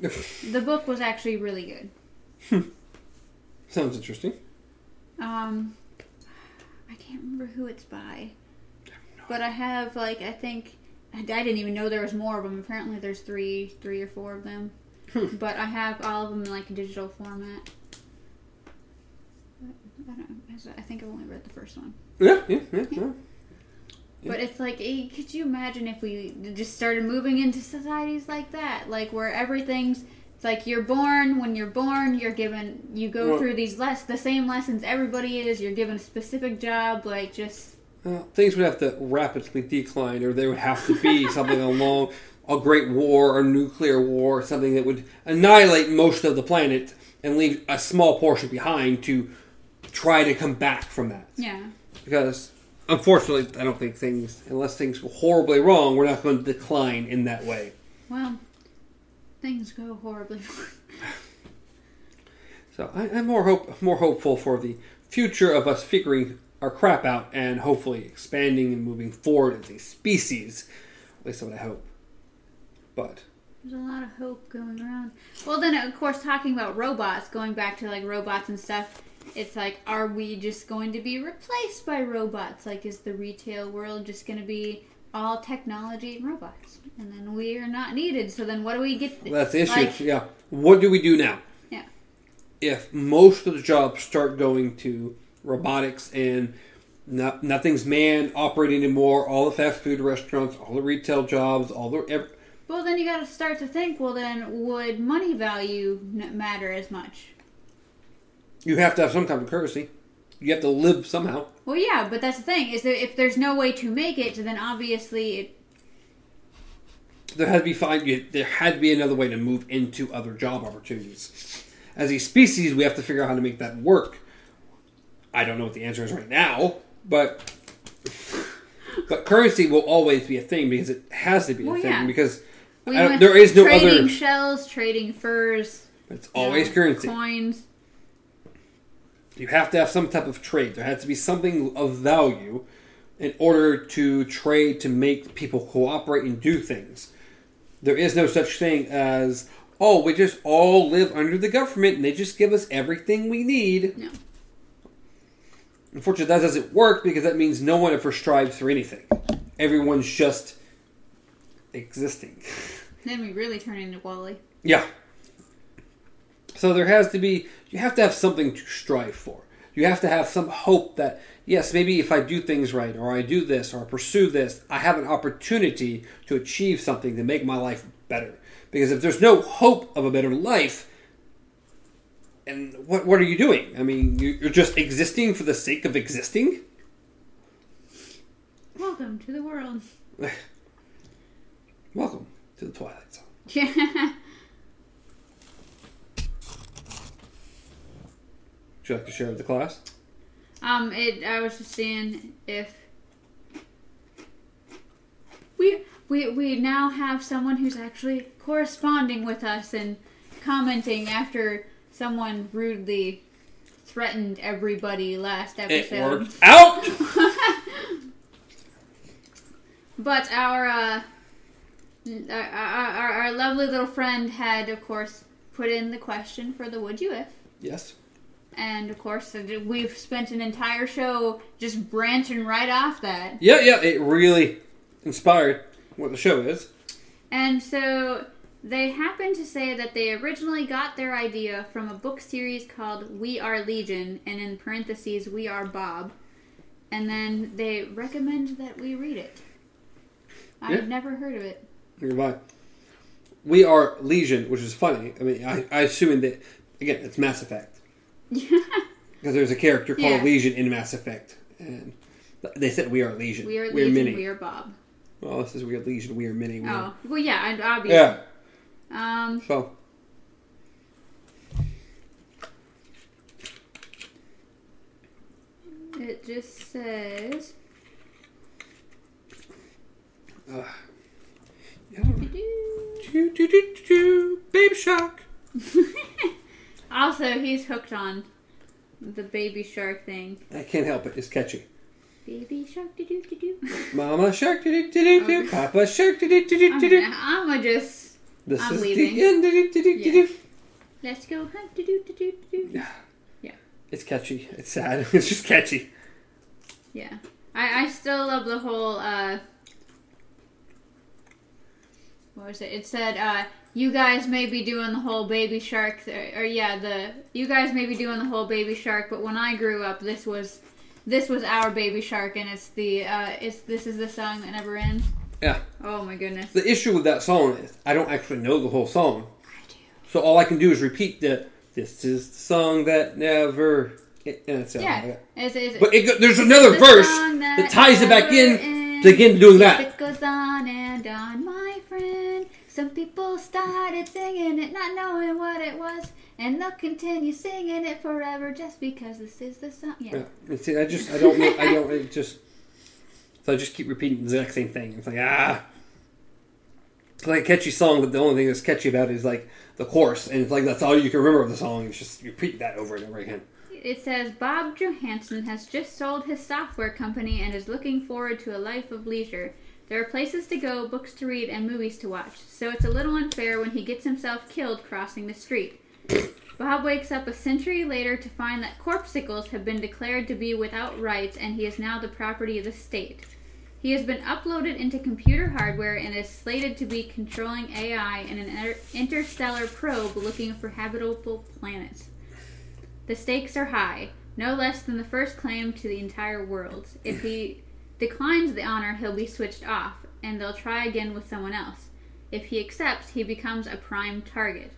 the book was actually really good. Sounds interesting. um i can't remember who it's by but i have like i think i didn't even know there was more of them apparently there's three three or four of them Hmm. but i have all of them in like a digital format I, don't, I think i've only read the first one Yeah, yeah, yeah. yeah. But it's like, eh, could you imagine if we just started moving into societies like that, like where everything's it's like you're born. When you're born, you're given you go Well- through these less the same lessons everybody is. You're given a specific job, like just Well, things would have to rapidly decline, or there would have to be something along a great war or nuclear war, something that would annihilate most of the planet and leave a small portion behind to try to come back from that. yeah. Because unfortunately, I don't think things, unless things go horribly wrong, we're not going to decline in that way. Well, things go horribly wrong. So I, I'm more hope, more hopeful for the future of us figuring our crap out and hopefully expanding and moving forward as a species. At least that's what I hope. But There's a lot of hope going around. Well, then of course, talking about robots, going back to like robots and stuff. It's like, are we just going to be replaced by robots? Like, is the retail world just going to be all technology and robots, and then we are not needed? So then, what do we get? that's the issue. Like- yeah. What do we do now? Yeah. If most of the jobs start going to robotics and no, nothing's manned operating anymore, all the fast food restaurants, all the retail jobs, all the ev Well, then you got to start to think. Well, then would money value matter as much? you have to have some kind of currency. You have to live somehow. Well, yeah, but that's the thing is that if there's no way to make it, then obviously it there had to be find there had to be another way to move into other job opportunities. As a species, we have to figure out how to make that work. I don't know what the answer is right now, but but currency will always be a thing because it has to be a thing yeah. because there is no trading other. shells, trading furs. It's know, always currency. coins. You have to have some type of trade. There has to be something of value in order to trade to make people cooperate and do things. There is no such thing as, oh, we just all live under the government and they just give us everything we need. No. Unfortunately, that doesn't work because that means no one ever strives for anything. Everyone's just existing. Then we really turn into WALL-E. Yeah. So there has to be, you have to have something to strive for. You have to have some hope that, yes, maybe if I do things right, or I do this, or I pursue this, I have an opportunity to achieve something to make my life better. Because if there's no hope of a better life, and what, what are you doing? I mean, you- you're just existing for the sake of existing? Welcome to the world. Welcome to the Twilight Zone. Yeah. Would you like to share with the class? Um, it. I was just seeing if we we we now have someone who's actually corresponding with us and commenting after someone rudely threatened everybody last episode. It worked out. But our, uh, our, our, our lovely little friend had, of course, put in the question for the Would You If. yes. And, of course, we've spent an entire show just branching right off that. Yeah, yeah. It really inspired what the show is. And so they happen to say that they originally got their idea from a book series called We Are Legion, and in parentheses, We Are Bob. And then they recommend that we read it. I've never heard of it. Nearby. We are Legion, which is funny. I mean, I, I assume that again, it's Mass Effect because there's a character called Yeah. Legion in Mass Effect, and they said we are Legion. we are Legion, we are Bob. Well, this is we are Legion. We are mini. We oh, are- Oh, well, yeah, and obviously. yeah. Um, So it just says. uh. Do, do, do, do, Baby Shark. also, he's hooked on the baby shark thing. I can't help it. It's catchy. Baby shark, do do do do. Mama Shark. Do, do, do, do, do. Papa Shark. Do, do, do, do, do. I'm gonna just This I'm is leaving. the end. Let's go hunt. Yeah. Yeah. It's catchy. It's sad. It's just catchy. Yeah, I I still love the whole. uh What was it? It said, uh, "You guys may be doing the whole baby shark, th- or yeah, the you guys may be doing the whole baby shark, but when I grew up, this was." This was our baby shark, and it's the uh, it's this is the song that never ends. Yeah. Oh my goodness! The issue with that song is I don't actually know the whole song. I do. So all I can do is repeat the "This is the song that never." And it's, uh, Yeah, it's, it's, But it, there's another the verse song that ties it back in ends. to again doing that. It goes on and on, my friend. Some people started singing it, not knowing what it was, and they'll continue singing it forever just because this is the song. Yeah. Yeah. See, I just I don't know. I don't it just. So I just keep repeating the exact same thing. It's like ah. It's like a catchy song, but the only thing that's catchy about it is like the chorus, and it's like that's all you can remember of the song. It's just repeat that over and over again. It says Bob Johansson has just sold his software company and is looking forward to a life of leisure. There are places to go, books to read, and movies to watch, so it's a little unfair when he gets himself killed crossing the street. Bob wakes up a century later to find that corpsicles have been declared to be without rights and he is now the property of the state. He has been uploaded into computer hardware and is slated to be controlling AI in an interstellar probe looking for habitable planets. The stakes are high, no less than the first claim to the entire world. If he declines the honor, he'll be switched off, and they'll try again with someone else. If he accepts, he becomes a prime target.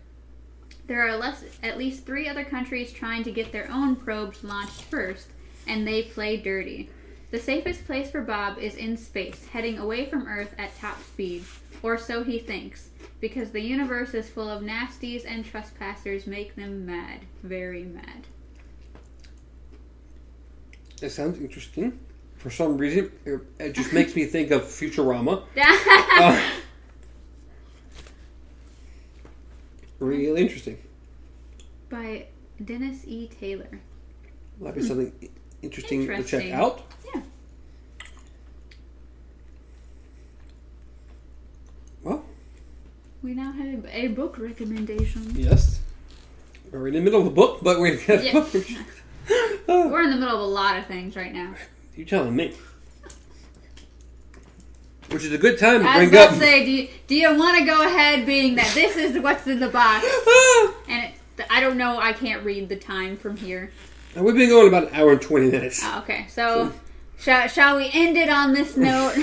There are less, at least three other countries trying to get their own probes launched first, and they play dirty. The safest place for Bob is in space, heading away from Earth at top speed, or so he thinks, because the universe is full of nasties and trespassers make them mad, very mad. It sounds interesting. For some reason, it, just makes me think of Futurama. Uh, really interesting. By Dennis E. Taylor. Might be something interesting, to check out. Yeah. Well, We now have a book recommendation. yes. We're in the middle of a book, but we're Yeah. Oh, We're in the middle of a lot of things right now. You're telling me? Which is a good time to I was bring up. to say, do you, do you want to go ahead being that this is what's in the box? And it, I don't know, I can't read the time from here. And we've been going about an hour and twenty minutes. Oh, okay, so shall, shall we end it on this note?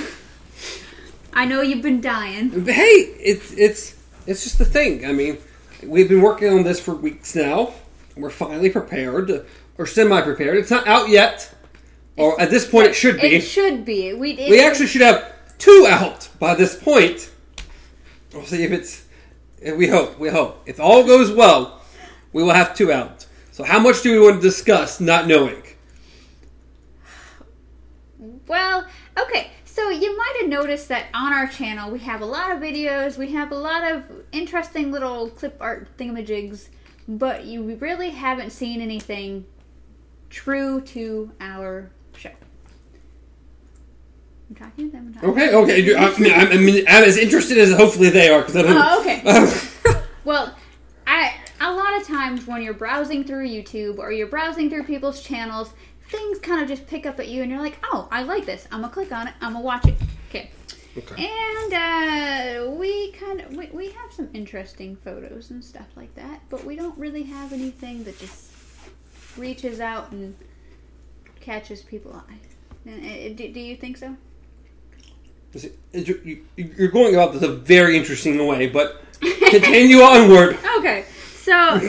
I know you've been dying. Hey, it's it's it's just the thing. I mean, we've been working on this for weeks now. We're finally prepared, or semi-prepared. It's not out yet, or at this point, it should be. It should be. We, it, we actually should have two out by this point. We'll see if it's. if We hope. We hope. If all goes well, we will have two out. So, how much do we want to discuss, not knowing? Well, okay. So you might have noticed that on our channel we have a lot of videos, we have a lot of interesting little clip art thingamajigs, but you really haven't seen anything true to our show. I'm talking to them. I'm talking Okay, okay. I mean, I'm, I mean, I'm as interested as hopefully they are because I don't. Oh, okay. Well, I a lot of times when you're browsing through YouTube or you're browsing through people's channels, things kind of just pick up at you, and you're like, "Oh, I like this. I'm gonna click on it. I'm gonna watch it." Okay. okay. And uh, we kind of we, we have some interesting photos and stuff like that, but we don't really have anything that just reaches out and catches people's eye. Uh, Do, do you think so? Is it- is you- You're going about this a very interesting way, but continue onward. Okay, so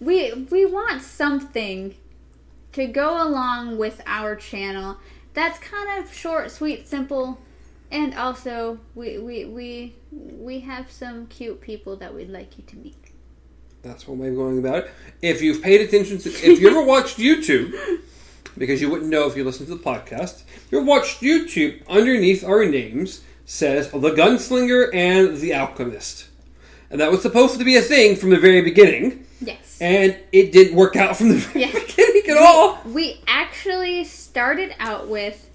we we want something to go along with our channel that's kind of short, sweet, simple, and also we we we we have some cute people that we'd like you to meet. That's one way of going about it. If you've paid attention to, if you ever watched YouTube, because you wouldn't know if you listened to the podcast, if you ever watched YouTube, underneath our names says The Gunslinger and The Alchemist. And that was supposed to be a thing from the very beginning. And it didn't work out from the Yeah. beginning at all. We actually started out with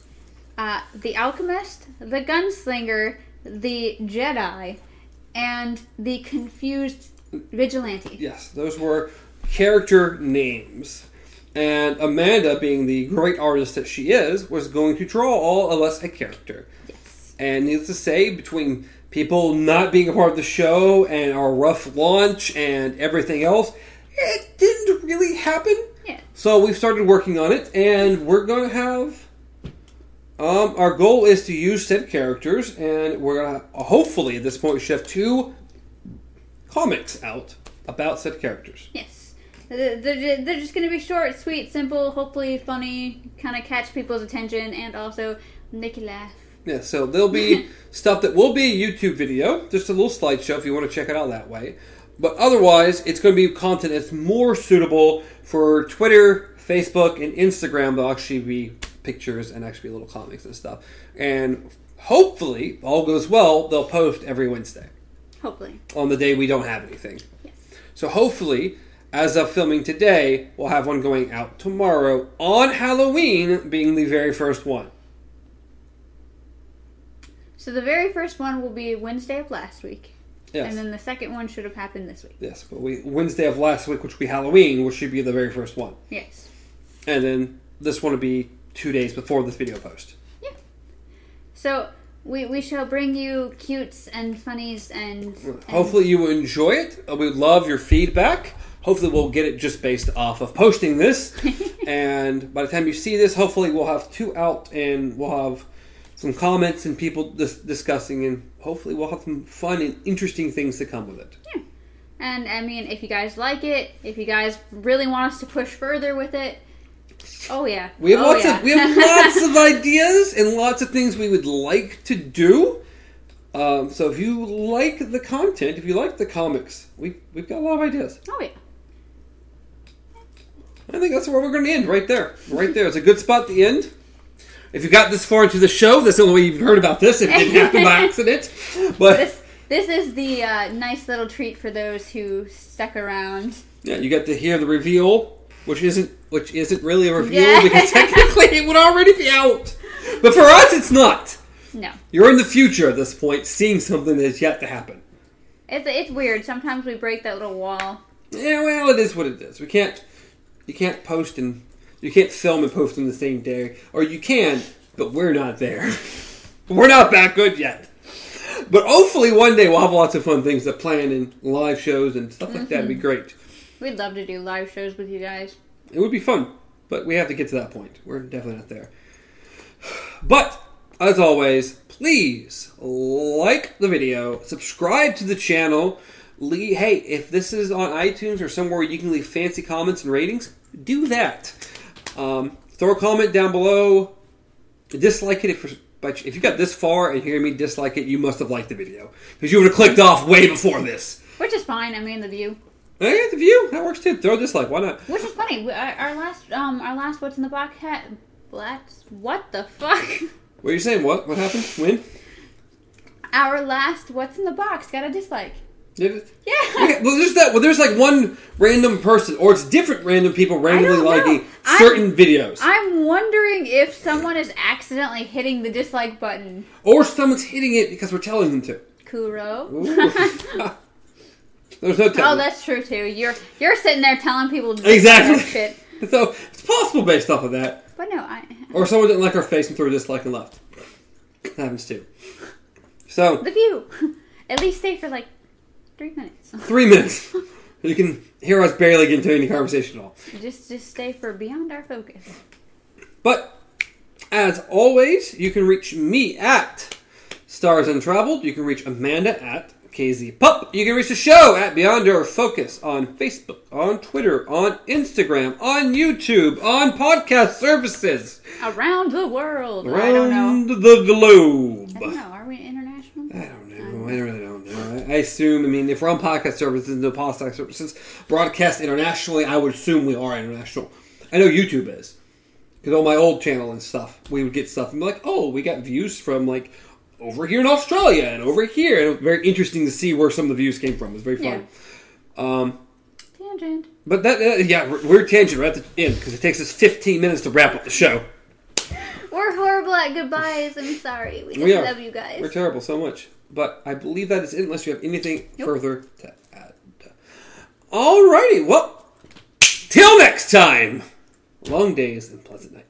uh, the alchemist, the gunslinger, the Jedi, and the confused vigilante. Yes, those were character names. And Amanda, being the great artist that she is, was going to draw all of us a character. Yes. And needless to say, between people not being a part of the show and our rough launch and everything else, it didn't really happen. Yeah. So we've started working on it, and we're going to have. Um, our goal is to use said characters, and we're going to hopefully at this point we should have two comics out about said characters. Yes. They're, they're just going to be short, sweet, simple, hopefully funny, kind of catch people's attention, and also make you laugh. Yeah, so there'll be stuff that will be a YouTube video, just a little slideshow if you want to check it out that way. But otherwise, it's going to be content that's more suitable for Twitter, Facebook, and Instagram. There'll actually be pictures and actually be little comics and stuff. And hopefully, all goes well, they'll post every Wednesday Hopefully. on the day we don't have anything. Yes. So hopefully, as of filming today, we'll have one going out tomorrow on Halloween, being the very first one. So the very first one will be Wednesday of last week, Yes. and then the second one should have happened this week. Yes, but we Wednesday of last week, which will be Halloween, which should be the very first one, Yes. and then this one will be two days before this video post. Yeah. So we we shall bring you cutes and funnies and, and Hopefully, you will enjoy it. Uh, We would love your feedback. Hopefully, we'll get it just based off of posting this, and by the time you see this, hopefully, we'll have two out, and we'll have some comments and people dis- discussing, and hopefully, we'll have some fun and interesting things to come with it. Yeah. And I mean, if you guys like it, if you guys really want us to push further with it, oh yeah, We have oh, lots yeah. of we have lots of ideas and lots of things we would like to do. Um, so if you like the content, if you like the comics, we we've got a lot of ideas. oh yeah. I think that's where we're going to end right there. Right there. It's a good spot to end. If you got this far into the show, that's the only way you've heard about this. If it didn't happen by accident, but This this is the uh, nice little treat for those who stuck around. yeah, you got to hear the reveal, which isn't which isn't really a reveal Yeah. because technically it would already be out. But for us, it's not. No, You're in the future at this point, seeing something that's yet to happen. it's it's weird. Sometimes we break that little wall. Yeah, well, it is what it is. We can't, you can't post and you can't film and post in the same day, or you can, but we're not there. we're not that good yet. But hopefully, one day we'll have lots of fun things to plan and live shows and stuff like that. It'd be mm-hmm. great. We'd love to do live shows with you guys. It would be fun, but we have to get to that point. We're definitely not there. But as always, please like the video, subscribe to the channel. Lee, hey, if this is on iTunes or somewhere you can leave fancy comments and ratings, do that. Um, throw a comment down below. Dislike it if but if you got this far and hear me dislike it, you must have liked the video because you would have clicked off way before this. Which is fine. I mean, the view. Hey, the view that works too. Throw a dislike. Why not? Which is funny. Our, last um our last what's in the box hat. What the fuck? What are you saying? What? What happened? When? Our last What's in the Box got a dislike. It? Yeah. Okay, well, there's that. Well, there's like one random person, or it's different random people randomly liking I'm- certain videos, I'm wondering if someone is accidentally hitting the dislike button. or someone's hitting it because we're telling them to. Kuro. There's no oh, that's true too. You're you're sitting there telling people to Exactly. shit. so it's possible based off of that, But no, I or someone didn't like our face and threw a dislike and left. That happens too. So the view. At least stay for like three minutes. three minutes. You can hear us barely get into any conversation at all. just just stay for beyond our focus. But as always, you can reach me at Stars Untraveled. You can reach Amanda at KZ Pup. You can reach the show at Beyond Our Focus on Facebook, on Twitter, on Instagram, on YouTube, on podcast services Around the world. I don't know. around the globe. I don't know. Are we international? I don't know. I really don't know. I, assume. I mean, if we're on podcast services, no podcast services broadcast internationally, I would assume we are international. I know YouTube is because on my old channel and stuff, we would get stuff and be like, "Oh, we got views from like over here in Australia and over here," and it was very interesting to see where some of the views came from. It was very fun. Um, Tangent. but that, uh, yeah, we're, we're tangent right at the end because it takes us 15 minutes to wrap up the show. We're horrible at goodbyes. I'm sorry. We We love you guys. We're terrible so much. But I believe that is it unless you have anything Nope. further to add. Alrighty, well, till next time. Long days and pleasant nights.